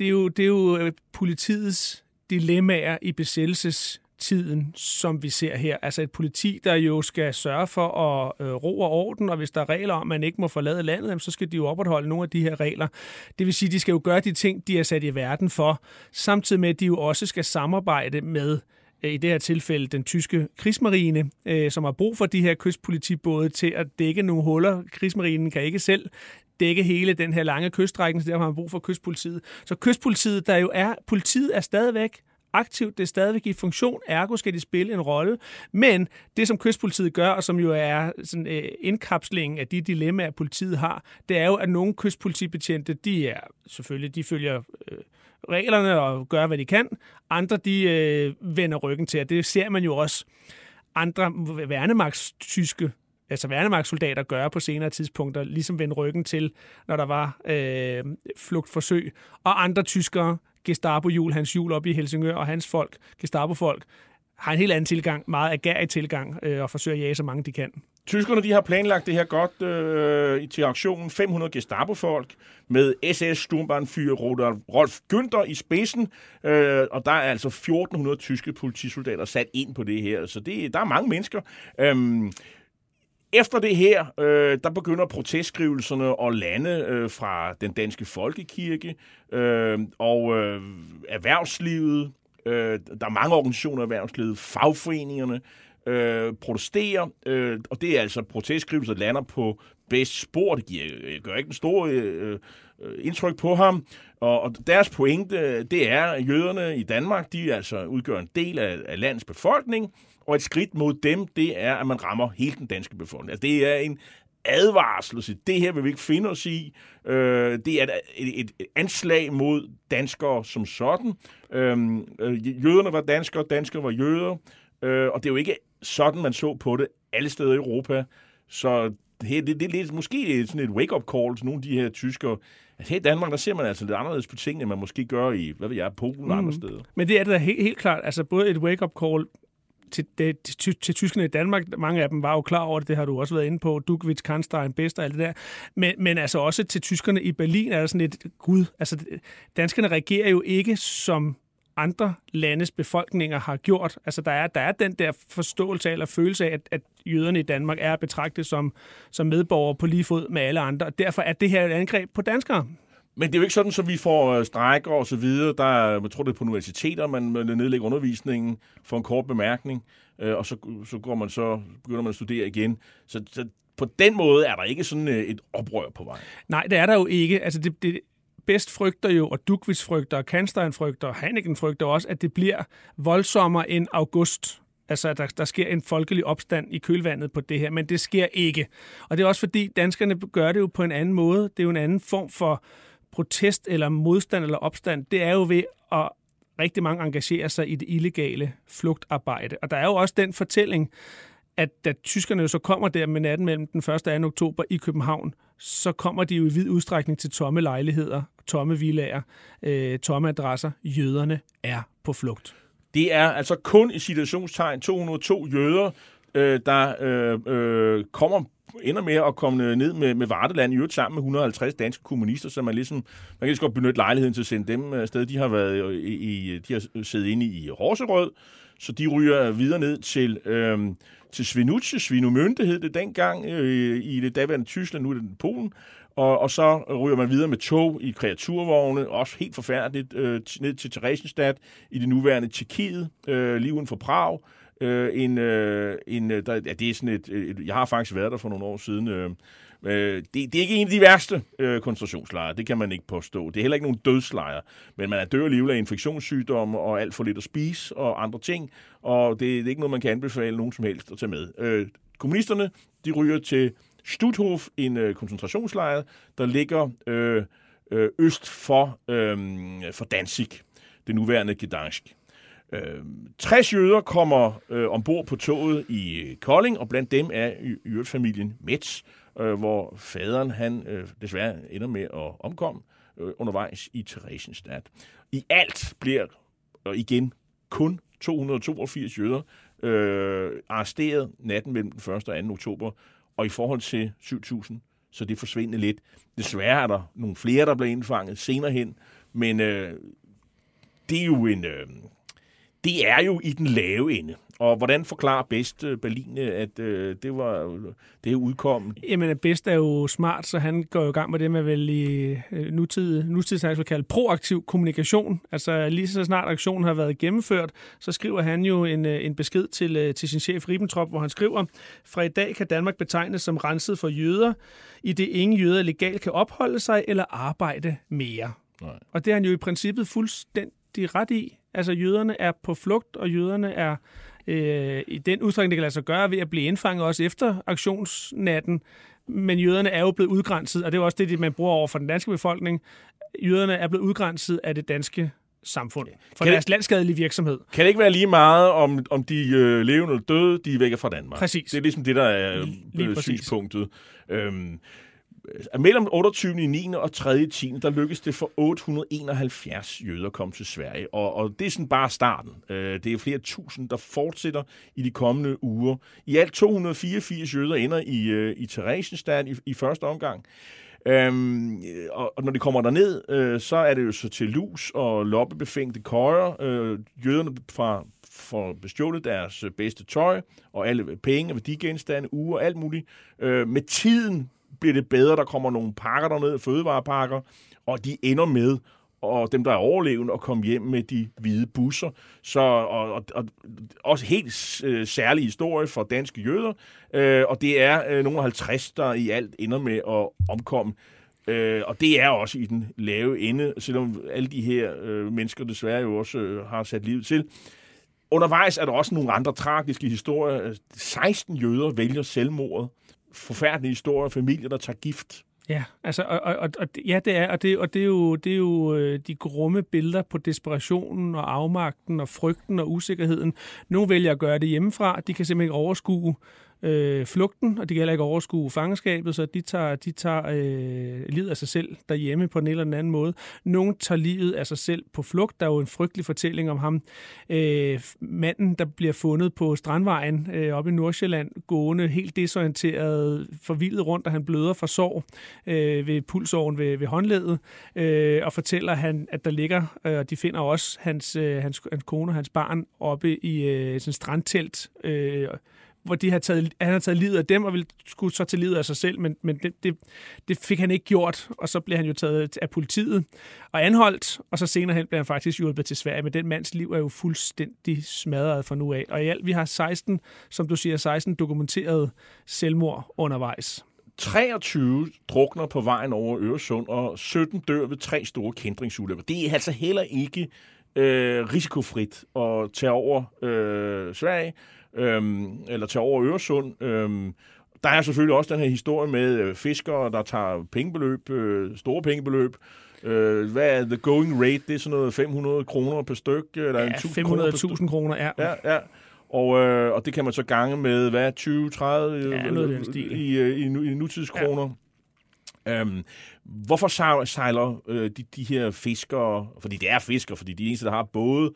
det er, jo, det er jo øh, politiets dilemmaer i besættelsestiden, som vi ser her. Altså et politi, der jo skal sørge for at øh, ro og orden, og hvis der er regler om, at man ikke må forlade landet, så skal de jo opretholde nogle af de her regler. Det vil sige, at de skal jo gøre de ting, de er sat i verden for, samtidig med, at de jo også skal samarbejde med øh, i det her tilfælde den tyske krigsmarine, øh, som har brug for de her kystpolitibåde til at dække nogle huller. Krigsmarinen kan ikke selv dække hele den her lange kyststrækning, så derfor har man brug for kystpolitiet. Så kystpolitiet, der jo er, politiet er stadigvæk aktivt, det er stadigvæk i funktion, ergo skal de spille en rolle. Men det, som kystpolitiet gør, og som jo er sådan, øh, indkapslingen af de dilemmaer, politiet har, det er jo, at nogle kystpolitibetjente, de er selvfølgelig, de følger øh, reglerne og gør, hvad de kan. Andre, de øh, vender ryggen til, og det ser man jo også andre værnemagtstyske altså værnemagtssoldater gøre på senere tidspunkter, ligesom vende ryggen til, når der var øh, flugtforsøg. Og andre tyskere, Gestapo-jul, hans jul op i Helsingør, og hans folk, Gestapo-folk, har en helt anden tilgang, meget agerig tilgang, øh, og forsøger at jage så mange de kan. Tyskerne de har planlagt det her godt øh, til aktionen. 500 Gestapo-folk med SS Sturmbannführer Rolf Günther i spidsen. Øh, og der er altså 1400 tyske politisoldater sat ind på det her. Så det, der er mange mennesker. Øh, efter det her, øh, der begynder protestskrivelserne at lande øh, fra den danske folkekirke øh, og øh, erhvervslivet. Øh, der er mange organisationer i erhvervslivet, fagforeningerne øh, protesterer, øh, og det er altså protestskrivelser, der lander på bedst spor. Det giver, gør ikke en stor øh, Øh, indtryk på ham. Og, og deres pointe, det er, at jøderne i Danmark, de altså udgør en del af, af landets befolkning, og et skridt mod dem, det er, at man rammer hele den danske befolkning. Altså, det er en advarsel. Det her vil vi ikke finde os i. Øh, det er et, et, et anslag mod danskere som sådan. Øhm, øh, jøderne var danskere, danskere var jøder. Øh, og det er jo ikke sådan, man så på det alle steder i Europa. Så det, det, det er lidt, måske sådan et wake-up call til nogle af de her tyskere. Altså her i Danmark, der ser man altså lidt anderledes på tingene, end man måske gør i, hvad ved jeg, Polen og mm. andre steder. Men det er det da helt, helt klart. Altså både et wake-up call til, det, til, til tyskerne i Danmark. Mange af dem var jo klar over det, det har du også været inde på. Dukvits, Kanstein, Best og alt det der. Men, men altså også til tyskerne i Berlin er der sådan et, gud, altså danskerne reagerer jo ikke som andre landes befolkninger har gjort. Altså der er, der er den der forståelse eller følelse af, at, at jøderne i Danmark er betragtet som, som medborgere på lige fod med alle andre. Og derfor er det her et angreb på danskere. Men det er jo ikke sådan, at vi får øh, strækker og så videre. Der er, jeg tror, det er på universiteter, man nedlægger undervisningen for en kort bemærkning, øh, og så, så, går man så, begynder man at studere igen. Så, så på den måde er der ikke sådan øh, et oprør på vej. Nej, det er der jo ikke. Altså det, det, bedst frygter jo, og Dukvits frygter, og Kanstein frygter, og Hanneken frygter også, at det bliver voldsommere end august. Altså, at der, der sker en folkelig opstand i kølvandet på det her, men det sker ikke. Og det er også fordi, danskerne gør det jo på en anden måde. Det er jo en anden form for protest eller modstand eller opstand, det er jo ved at rigtig mange engagerer sig i det illegale flugtarbejde. Og der er jo også den fortælling, at da tyskerne jo så kommer der med natten mellem den 1. og 2. oktober i København, så kommer de jo i vid udstrækning til tomme lejligheder, tomme villager, øh, tomme adresser. Jøderne er på flugt. Det er altså kun i situationstegn 202 jøder, øh, der øh, øh, kommer ender med at komme ned med, med Varteland i øvrigt sammen med 150 danske kommunister, så man ligesom, man kan lige så godt benytte lejligheden til at sende dem øh, afsted. De har været øh, i, i de har siddet inde i Horserød, så de ryger videre ned til, øh, til Svinuce, Svinomønte hed det dengang, øh, i det daværende Tyskland, nu er det Polen, og, og så ryger man videre med tog i kreaturvogne, også helt forfærdeligt, øh, ned til Theresienstadt i det nuværende Tjekkiet, øh, lige uden for Prag. Øh, en, øh, en, øh, der, ja, det er sådan et, øh, jeg har faktisk været der for nogle år siden. Øh, øh, det, det er ikke en af de værste øh, koncentrationslejre, det kan man ikke påstå. Det er heller ikke nogen dødslejre, men man er dør alligevel af infektionssygdomme og alt for lidt at spise og andre ting, og det, det er ikke noget, man kan anbefale nogen som helst at tage med. Øh, kommunisterne, de ryger til Stutthof, en øh, koncentrationslejr, der ligger øh, øh, øst for, øh, for Danzig, det nuværende Gdansk. Øh, 60 jøder kommer øh, ombord på toget i øh, Kolding, og blandt dem er i familien Metz, øh, Øh, hvor faderen han øh, desværre ender med at omkomme øh, undervejs i Theresienstadt. I alt bliver, og igen, kun 282 jøder øh, arresteret natten mellem den 1. og 2. oktober og i forhold til 7.000, så det forsvinder lidt. Desværre er der nogle flere, der bliver indfanget senere hen, men øh, det er jo en... Øh, det er jo i den lave ende. Og hvordan forklarer bedst øh, Berlin, øh, at øh, det var det udkom? Jamen, bedst er jo smart, så han går jo i gang med det, man vel i øh, nutid, nutidssnak vil kalde proaktiv kommunikation. Altså lige så snart aktionen har været gennemført, så skriver han jo en, øh, en besked til, øh, til sin chef Ribbentrop, hvor han skriver, fra i dag kan Danmark betegnes som renset for jøder, i det ingen jøder legalt kan opholde sig eller arbejde mere. Nej. Og det er han jo i princippet fuldstændig ret i. Altså jøderne er på flugt, og jøderne er øh, i den udstrækning, det kan lade sig gøre ved at blive indfanget også efter aktionsnatten. Men jøderne er jo blevet udgrænset, og det er jo også det, man bruger over for den danske befolkning. Jøderne er blevet udgrænset af det danske samfund for kan deres det, landskadelige virksomhed. Kan det ikke være lige meget, om, om de øh, levende eller døde, de er væk fra Danmark? Præcis. Det er ligesom det, der er lige, lige synspunktet. Øhm, Øh, mellem 28. 9. og 3. 10. der lykkedes det for 871 jøder at komme til Sverige. Og, og det er sådan bare starten. Øh, det er flere tusind, der fortsætter i de kommende uger. I alt 284 jøder ender i, øh, i Theresienstadt i, i første omgang. Øhm, og, og når de kommer derned, øh, så er det jo så til lus og loppebefængte køjer. Øh, jøderne fra får bestjålet deres bedste tøj og alle penge, og værdigenstande, uger, alt muligt. Øh, med tiden bliver det bedre, der kommer nogle pakker derned, fødevarepakker, og de ender med og dem, der er overlevende, at komme hjem med de hvide busser. Så, og, og, og også helt øh, særlig historie for danske jøder, øh, og det er øh, nogle 50, der i alt ender med at omkomme. Øh, og det er også i den lave ende, selvom alle de her øh, mennesker desværre jo også øh, har sat livet til. Undervejs er der også nogle andre tragiske historier. Øh, 16 jøder vælger selvmordet forfærdelige historier, familier, der tager gift. Ja, altså, og, og, og, ja, det er, og det, og det er jo, det er jo øh, de grumme billeder på desperationen og afmagten og frygten og usikkerheden. Nogle vælger at gøre det hjemmefra, de kan simpelthen ikke overskue øh, flugten, og de kan heller ikke overskue fangenskabet, så de tager, de tager øh, livet af sig selv derhjemme på en eller anden måde. Nogle tager livet af sig selv på flugt. Der er jo en frygtelig fortælling om ham. Øh, manden, der bliver fundet på Strandvejen øh, oppe i Nordsjælland, gående helt desorienteret, forvildet rundt, og han bløder fra sår øh, ved pulsåren ved, ved håndledet, øh, og fortæller han, at der ligger, øh, og de finder også hans, øh, hans, hans kone og hans barn oppe i øh, sådan strandtelt, øh, hvor de har taget, han har taget livet af dem og ville skulle så til livet af sig selv, men, men det, det, det fik han ikke gjort, og så blev han jo taget af politiet og anholdt, og så senere hen blev han faktisk hjulpet til Sverige, men den mands liv er jo fuldstændig smadret fra nu af. Og i alt, vi har 16, som du siger, 16 dokumenterede selvmord undervejs. 23 drukner på vejen over Øresund, og 17 dør ved tre store kendringsulykker. Det er altså heller ikke øh, risikofrit at tage over øh, Sverige øhm, eller tage over Øresund. Øhm, der er selvfølgelig også den her historie med øh, fiskere, der tager pengebeløb, øh, store pengebeløb. Øh, hvad er the going rate? Det er sådan noget 500 kroner per styk? Eller ja, 500.000 kroner, ja. Ja, ja. Og, øh, og det kan man så gange med, hvad, 20, 30 ja, noget øh, stil. i, øh, i, i, i nutidskroner. Ja. Øhm, hvorfor sejler øh, de, de her fiskere, fordi det er fiskere, fordi de eneste, der har både Øh,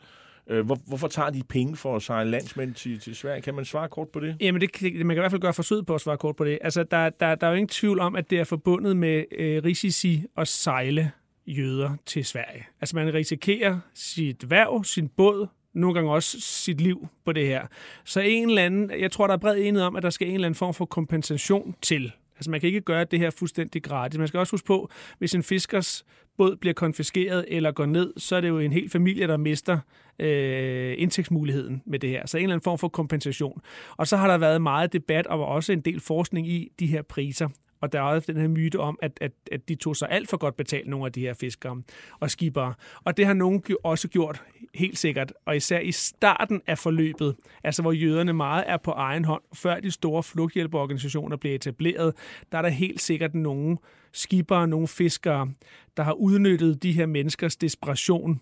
Øh, hvor, hvorfor tager de penge for at sejle landsmænd til, til Sverige? Kan man svare kort på det? Jamen, det, man kan i hvert fald gøre forsøg på at svare kort på det. Altså, der, der, der er jo ingen tvivl om, at det er forbundet med øh, risici at sejle jøder til Sverige. Altså, man risikerer sit værv, sin båd, nogle gange også sit liv på det her. Så en eller anden, jeg tror, der er bred enighed om, at der skal en eller anden form for kompensation til. Altså man kan ikke gøre det her fuldstændig gratis. Man skal også huske på, hvis en fiskers båd bliver konfiskeret eller går ned, så er det jo en hel familie, der mister øh, indtægtsmuligheden med det her. Så en eller anden form for kompensation. Og så har der været meget debat og også en del forskning i de her priser. Og der er også den her myte om, at, at, at de tog sig alt for godt betalt, nogle af de her fiskere og skibere. Og det har nogen også gjort helt sikkert, og især i starten af forløbet, altså hvor jøderne meget er på egen hånd, før de store flugthjælpeorganisationer blev etableret, der er der helt sikkert nogle skibere, nogle fiskere, der har udnyttet de her menneskers desperation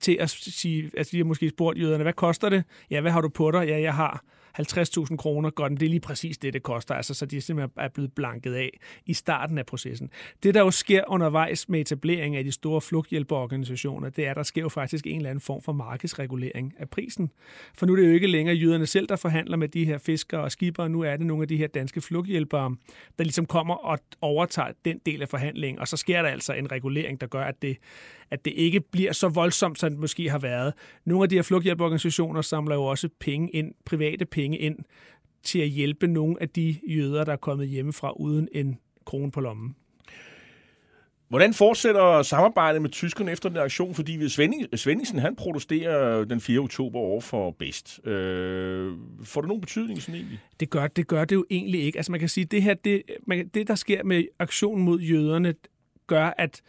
til at sige, altså de har måske spurgt jøderne, hvad koster det? Ja, hvad har du på dig? Ja, jeg har 50.000 kroner, godt, det er lige præcis det, det koster, altså, så de simpelthen er blevet blanket af i starten af processen. Det, der jo sker undervejs med etablering af de store flugthjælpeorganisationer, det er, at der sker jo faktisk en eller anden form for markedsregulering af prisen. For nu er det jo ikke længere jyderne selv, der forhandler med de her fiskere og skibere, nu er det nogle af de her danske flugthjælpere, der ligesom kommer og overtager den del af forhandlingen, og så sker der altså en regulering, der gør, at det, at det ikke bliver så voldsomt, som det måske har været. Nogle af de her flugthjælpeorganisationer samler jo også penge ind, private penge ind, til at hjælpe nogle af de jøder, der er kommet hjemmefra uden en krone på lommen. Hvordan fortsætter samarbejdet med tyskerne efter den aktion? Fordi hvis Svendingsen han protesterer den 4. oktober over for Best. Øh, får det nogen betydning sådan egentlig? Det gør, det gør det jo egentlig ikke. Altså man kan sige, det her, det, man, det der sker med aktionen mod jøderne, gør, at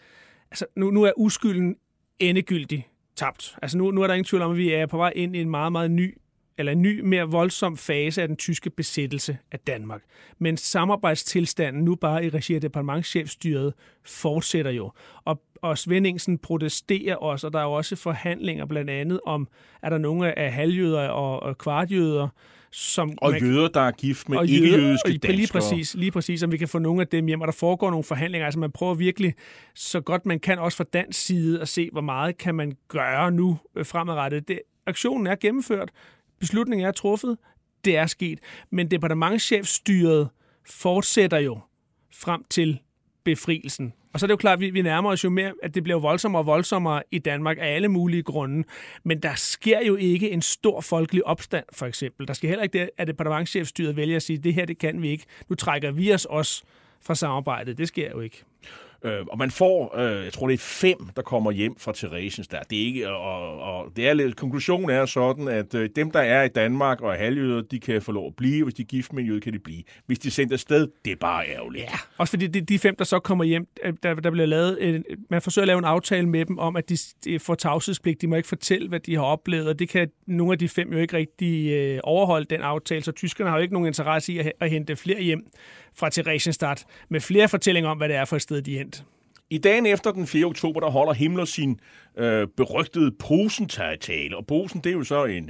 altså, nu, nu er uskylden endegyldigt tabt. Altså nu, nu er der ingen tvivl om, at vi er på vej ind i en meget, meget ny eller en ny, mere voldsom fase af den tyske besættelse af Danmark. Men samarbejdstilstanden nu bare i regi af departementchefstyret fortsætter jo. Og, og Svendingsen protesterer også, og der er jo også forhandlinger blandt andet om, er der nogle af halvjøder og, og kvartjøder, som og man, jøder, der er gift med ikke-jødiske danskere. Lige præcis, lige præcis, om vi kan få nogle af dem hjem, og der foregår nogle forhandlinger. Altså man prøver virkelig så godt man kan, også fra dansk side, at se, hvor meget kan man gøre nu øh, fremadrettet. Det, aktionen er gennemført, beslutningen er truffet, det er sket, men departementchefstyret fortsætter jo frem til befrielsen. Og så er det jo klart, at vi, vi nærmer os jo mere, at det bliver voldsommere og voldsommere i Danmark af alle mulige grunde. Men der sker jo ikke en stor folkelig opstand, for eksempel. Der skal heller ikke det, at departementchefstyret vælger at sige, det her, det kan vi ikke. Nu trækker vi os også fra samarbejdet. Det sker jo ikke. Øh, og man får, øh, jeg tror det er fem, der kommer hjem fra Theresiens der. Det er ikke, og, og det er lidt, konklusionen er sådan, at øh, dem, der er i Danmark og er halvjøder, de kan få lov at blive. Hvis de er gift med en jøde, kan de blive. Hvis de er sendt afsted, det er bare ærgerligt. Ja, også fordi de, de fem, der så kommer hjem, øh, der, der bliver lavet, en, man forsøger at lave en aftale med dem om, at de, de får tavshedspligt. De må ikke fortælle, hvad de har oplevet, og det kan nogle af de fem jo ikke rigtig øh, overholde den aftale, så tyskerne har jo ikke nogen interesse i at, at hente flere hjem fra Theresienstadt med flere fortællinger om, hvad det er for et sted, de er endt. I dagen efter den 4. oktober, der holder Himmler sin øh, berygtede Posen-tale. Og Posen, det er jo så en,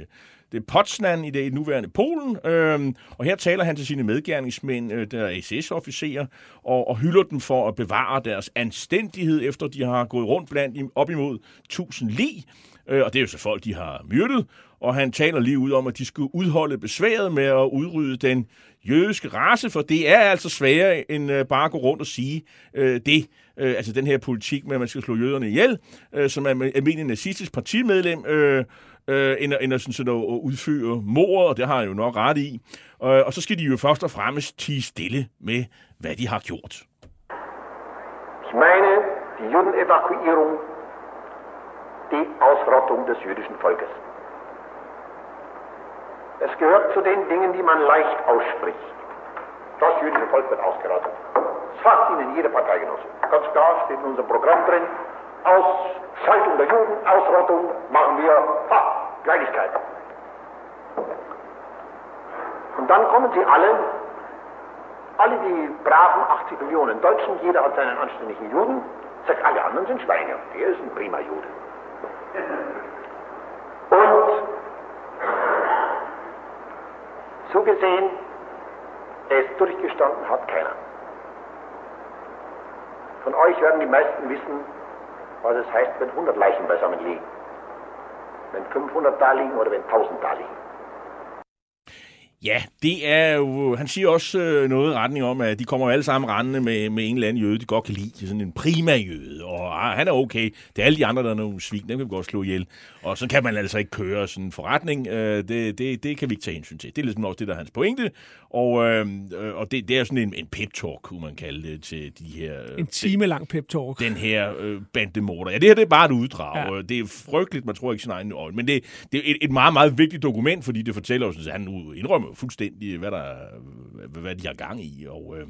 det er Potsdam i det nuværende Polen, øh, og her taler han til sine medgerningsmænd, øh, der er SS-officerer, og, og hylder dem for at bevare deres anstændighed, efter de har gået rundt blandt op imod 1000 lig, øh, og det er jo så folk, de har myrdet, og han taler lige ud om, at de skulle udholde besværet med at udrydde den jødiske race, for det er altså sværere end øh, bare at gå rundt og sige øh, det. Øh, altså den her politik med, at man skal slå jøderne ihjel, øh, som er almindelig nazistisk partimedlem, øh, øh, end, end at, sådan, at udføre mord, og det har han jo nok ret i. Øh, og så skal de jo først og fremmest tige stille med, hvad de har gjort. Ich meine, die Judenevakuierung, die Ausrottung des jüdischen Volkes. Es gehört zu den Dingen, die man leicht ausspricht. Das jüdische Volk wird ausgerottet. Das sagt Ihnen jede Parteigenosse. Ganz klar steht in unserem Programm drin. Ausschaltung der Juden, Ausrottung machen wir, ha, Kleinigkeit. Und dann kommen sie alle, alle die braven 80 Millionen Deutschen, jeder hat seinen anständigen Juden, sagt, alle anderen sind Schweine. Der ist ein prima Jude. Und so gesehen, es durchgestanden hat keiner. Von euch werden die meisten wissen, was es heißt, wenn 100 Leichen beisammen liegen. Men 500 Darling oder wenn 1000 Darling. Ja, det er jo... Han siger også øh, noget i retning om, at de kommer alle sammen rendende med, med en eller anden jøde, de godt kan lide. Sådan en prima jøde, og ah, han er okay. Det er alle de andre, der er nogle svin, dem kan vi godt slå ihjel. Og så kan man altså ikke køre sådan en forretning. Øh, det, det, det kan vi ikke tage hensyn til. Det er ligesom også det, der er hans pointe. Og, øh, øh, og det, det er sådan en, en pep-talk, kunne man kalde det, til de her... Øh, En time lang pep-talk. Den her øh, bandemorder. Ja, det her det er bare et uddrag. Ja. Det er frygteligt, man tror ikke sin egen øjne. Men det, det er et, et meget, meget vigtigt dokument, fordi det fortæller os, at han nu indrømmer fuldstændig, hvad, der, hvad de har gang i. Og, øh,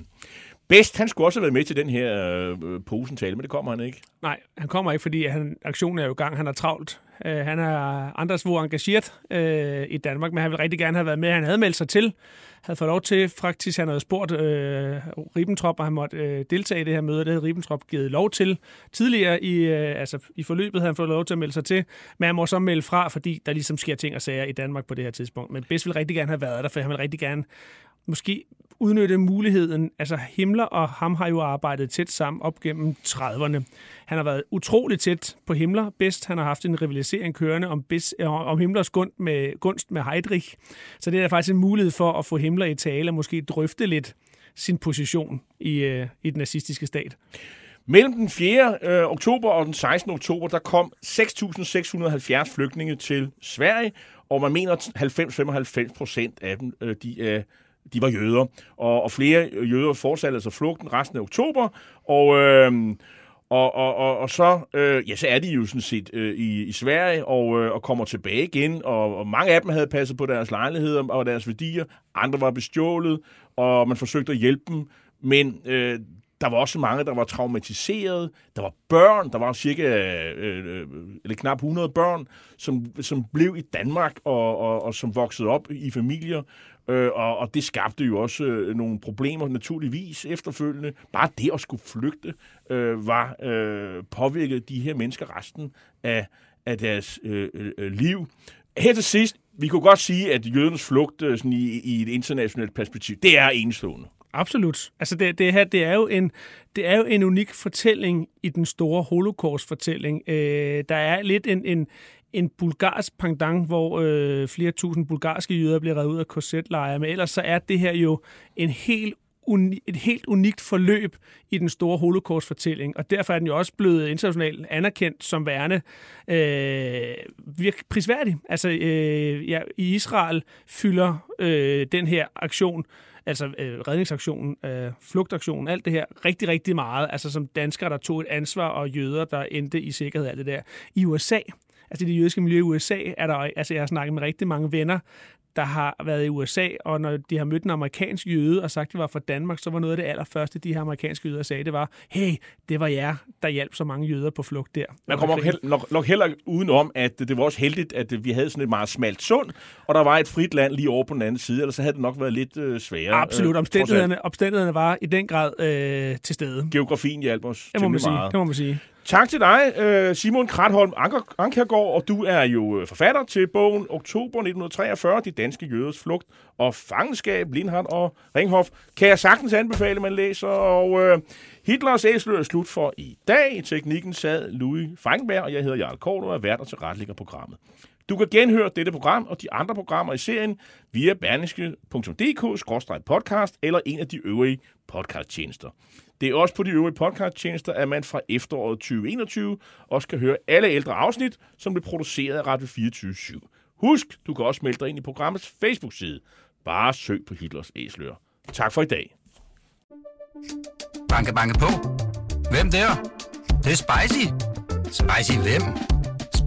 Best, han skulle også have været med til den her øh, posentale, men det kommer han ikke. Nej, han kommer ikke, fordi han, aktionen er jo i gang. Han er travlt. Øh, han er andres hvor engageret øh, i Danmark, men han vil rigtig gerne have været med. Han havde meldt sig til, havde fået lov til, faktisk han havde spurgt øh, Ribbentrop, og han måtte øh, deltage i det her møde. Det havde Ribbentrop givet lov til tidligere i, øh, altså, i forløbet, havde han fået lov til at melde sig til, men han må så melde fra, fordi der ligesom sker ting og sager i Danmark på det her tidspunkt. Men Bess ville rigtig gerne have været der, for han vil rigtig gerne måske udnytte muligheden. Altså Himmler og ham har jo arbejdet tæt sammen op gennem 30'erne. Han har været utrolig tæt på Himmler. Bedst han har haft en rivalisering kørende om, Best, øh, om Himmlers gunst med, gunst med Heydrich. Så det er faktisk en mulighed for at få Himmler i tale og måske drøfte lidt sin position i, øh, i den nazistiske stat. Mellem den 4. Øh, oktober og den 16. oktober, der kom 6.670 flygtninge til Sverige, og man mener, at 90-95 procent af dem, øh, de er de var jøder. Og, og flere jøder fortsatte altså flugten resten af oktober, og... Øh, og, og, og, og så, øh, ja, så er de jo sådan set øh, i, i Sverige og, øh, og kommer tilbage igen, og, og mange af dem havde passet på deres lejligheder og deres værdier, andre var bestjålet, og man forsøgte at hjælpe dem, men øh, der var også mange, der var traumatiseret. Der var børn, der var cirka øh, øh, eller knap 100 børn, som, som blev i Danmark og, og, og som voksede op i familier, Øh, og, og det skabte jo også øh, nogle problemer naturligvis efterfølgende. Bare det at skulle flygte øh, var øh, påvirket de her mennesker resten af, af deres øh, øh, liv. Her til sidst, vi kunne godt sige, at jødernes flugt øh, sådan i, i et internationalt perspektiv, det er enestående. Absolut. Altså det, det her, det er jo en, det er jo en unik fortælling i den store holocaust-fortælling. Øh, der er lidt en, en, en bulgarsk pendant, hvor øh, flere tusind bulgarske jøder bliver reddet ud af korsetlejre, men ellers så er det her jo en helt uni, et helt unikt forløb i den store holocaust-fortælling, og derfor er den jo også blevet internationalt anerkendt som værende øh, virkelig prisværdig. Altså, øh, ja, i Israel fylder øh, den her aktion altså øh, redningsaktionen, øh, flugtaktionen, alt det her, rigtig, rigtig meget. Altså som danskere, der tog et ansvar, og jøder, der endte i sikkerhed, alt det der. I USA, altså det jødiske miljø i USA, er der, altså jeg har snakket med rigtig mange venner, der har været i USA, og når de har mødt en amerikansk jøde og sagt, at de var fra Danmark, så var noget af det allerførste, de her amerikanske jøder sagde, det var, hey, det var jer, der hjalp så mange jøder på flugt der. Man kommer nok, nok, nok heller udenom, at det var også heldigt, at vi havde sådan et meget smalt sund, og der var et frit land lige over på den anden side, ellers så havde det nok været lidt øh, sværere. Absolut, øh, omstændighederne, omstændighederne var i den grad øh, til stede. Geografien hjalp os det må man sige, meget. Det må man sige. Tak til dig, øh, Simon Kratholm Ankergaard, og du er jo øh, forfatter til bogen Oktober 1943, De danske jøders flugt og fangenskab, Lindhardt og Ringhof. Kan jeg sagtens anbefale, man læser, og øh, Hitlers æsler er slut for i dag. I teknikken sad Louis Feigenberg, og jeg hedder Jarl Kort og er vært og tilretlægger programmet. Du kan genhøre dette program og de andre programmer i serien via berlingske.dk-podcast eller en af de øvrige podcasttjenester. Det er også på de øvrige podcasttjenester, at man fra efteråret 2021 også kan høre alle ældre afsnit, som blev produceret af Radio 24 /7. Husk, du kan også melde dig ind i programmets Facebook-side. Bare søg på Hitlers Æsler. Tak for i dag. Banke, banke på. Hvem der? Det, det er spicy. Spicy hvem?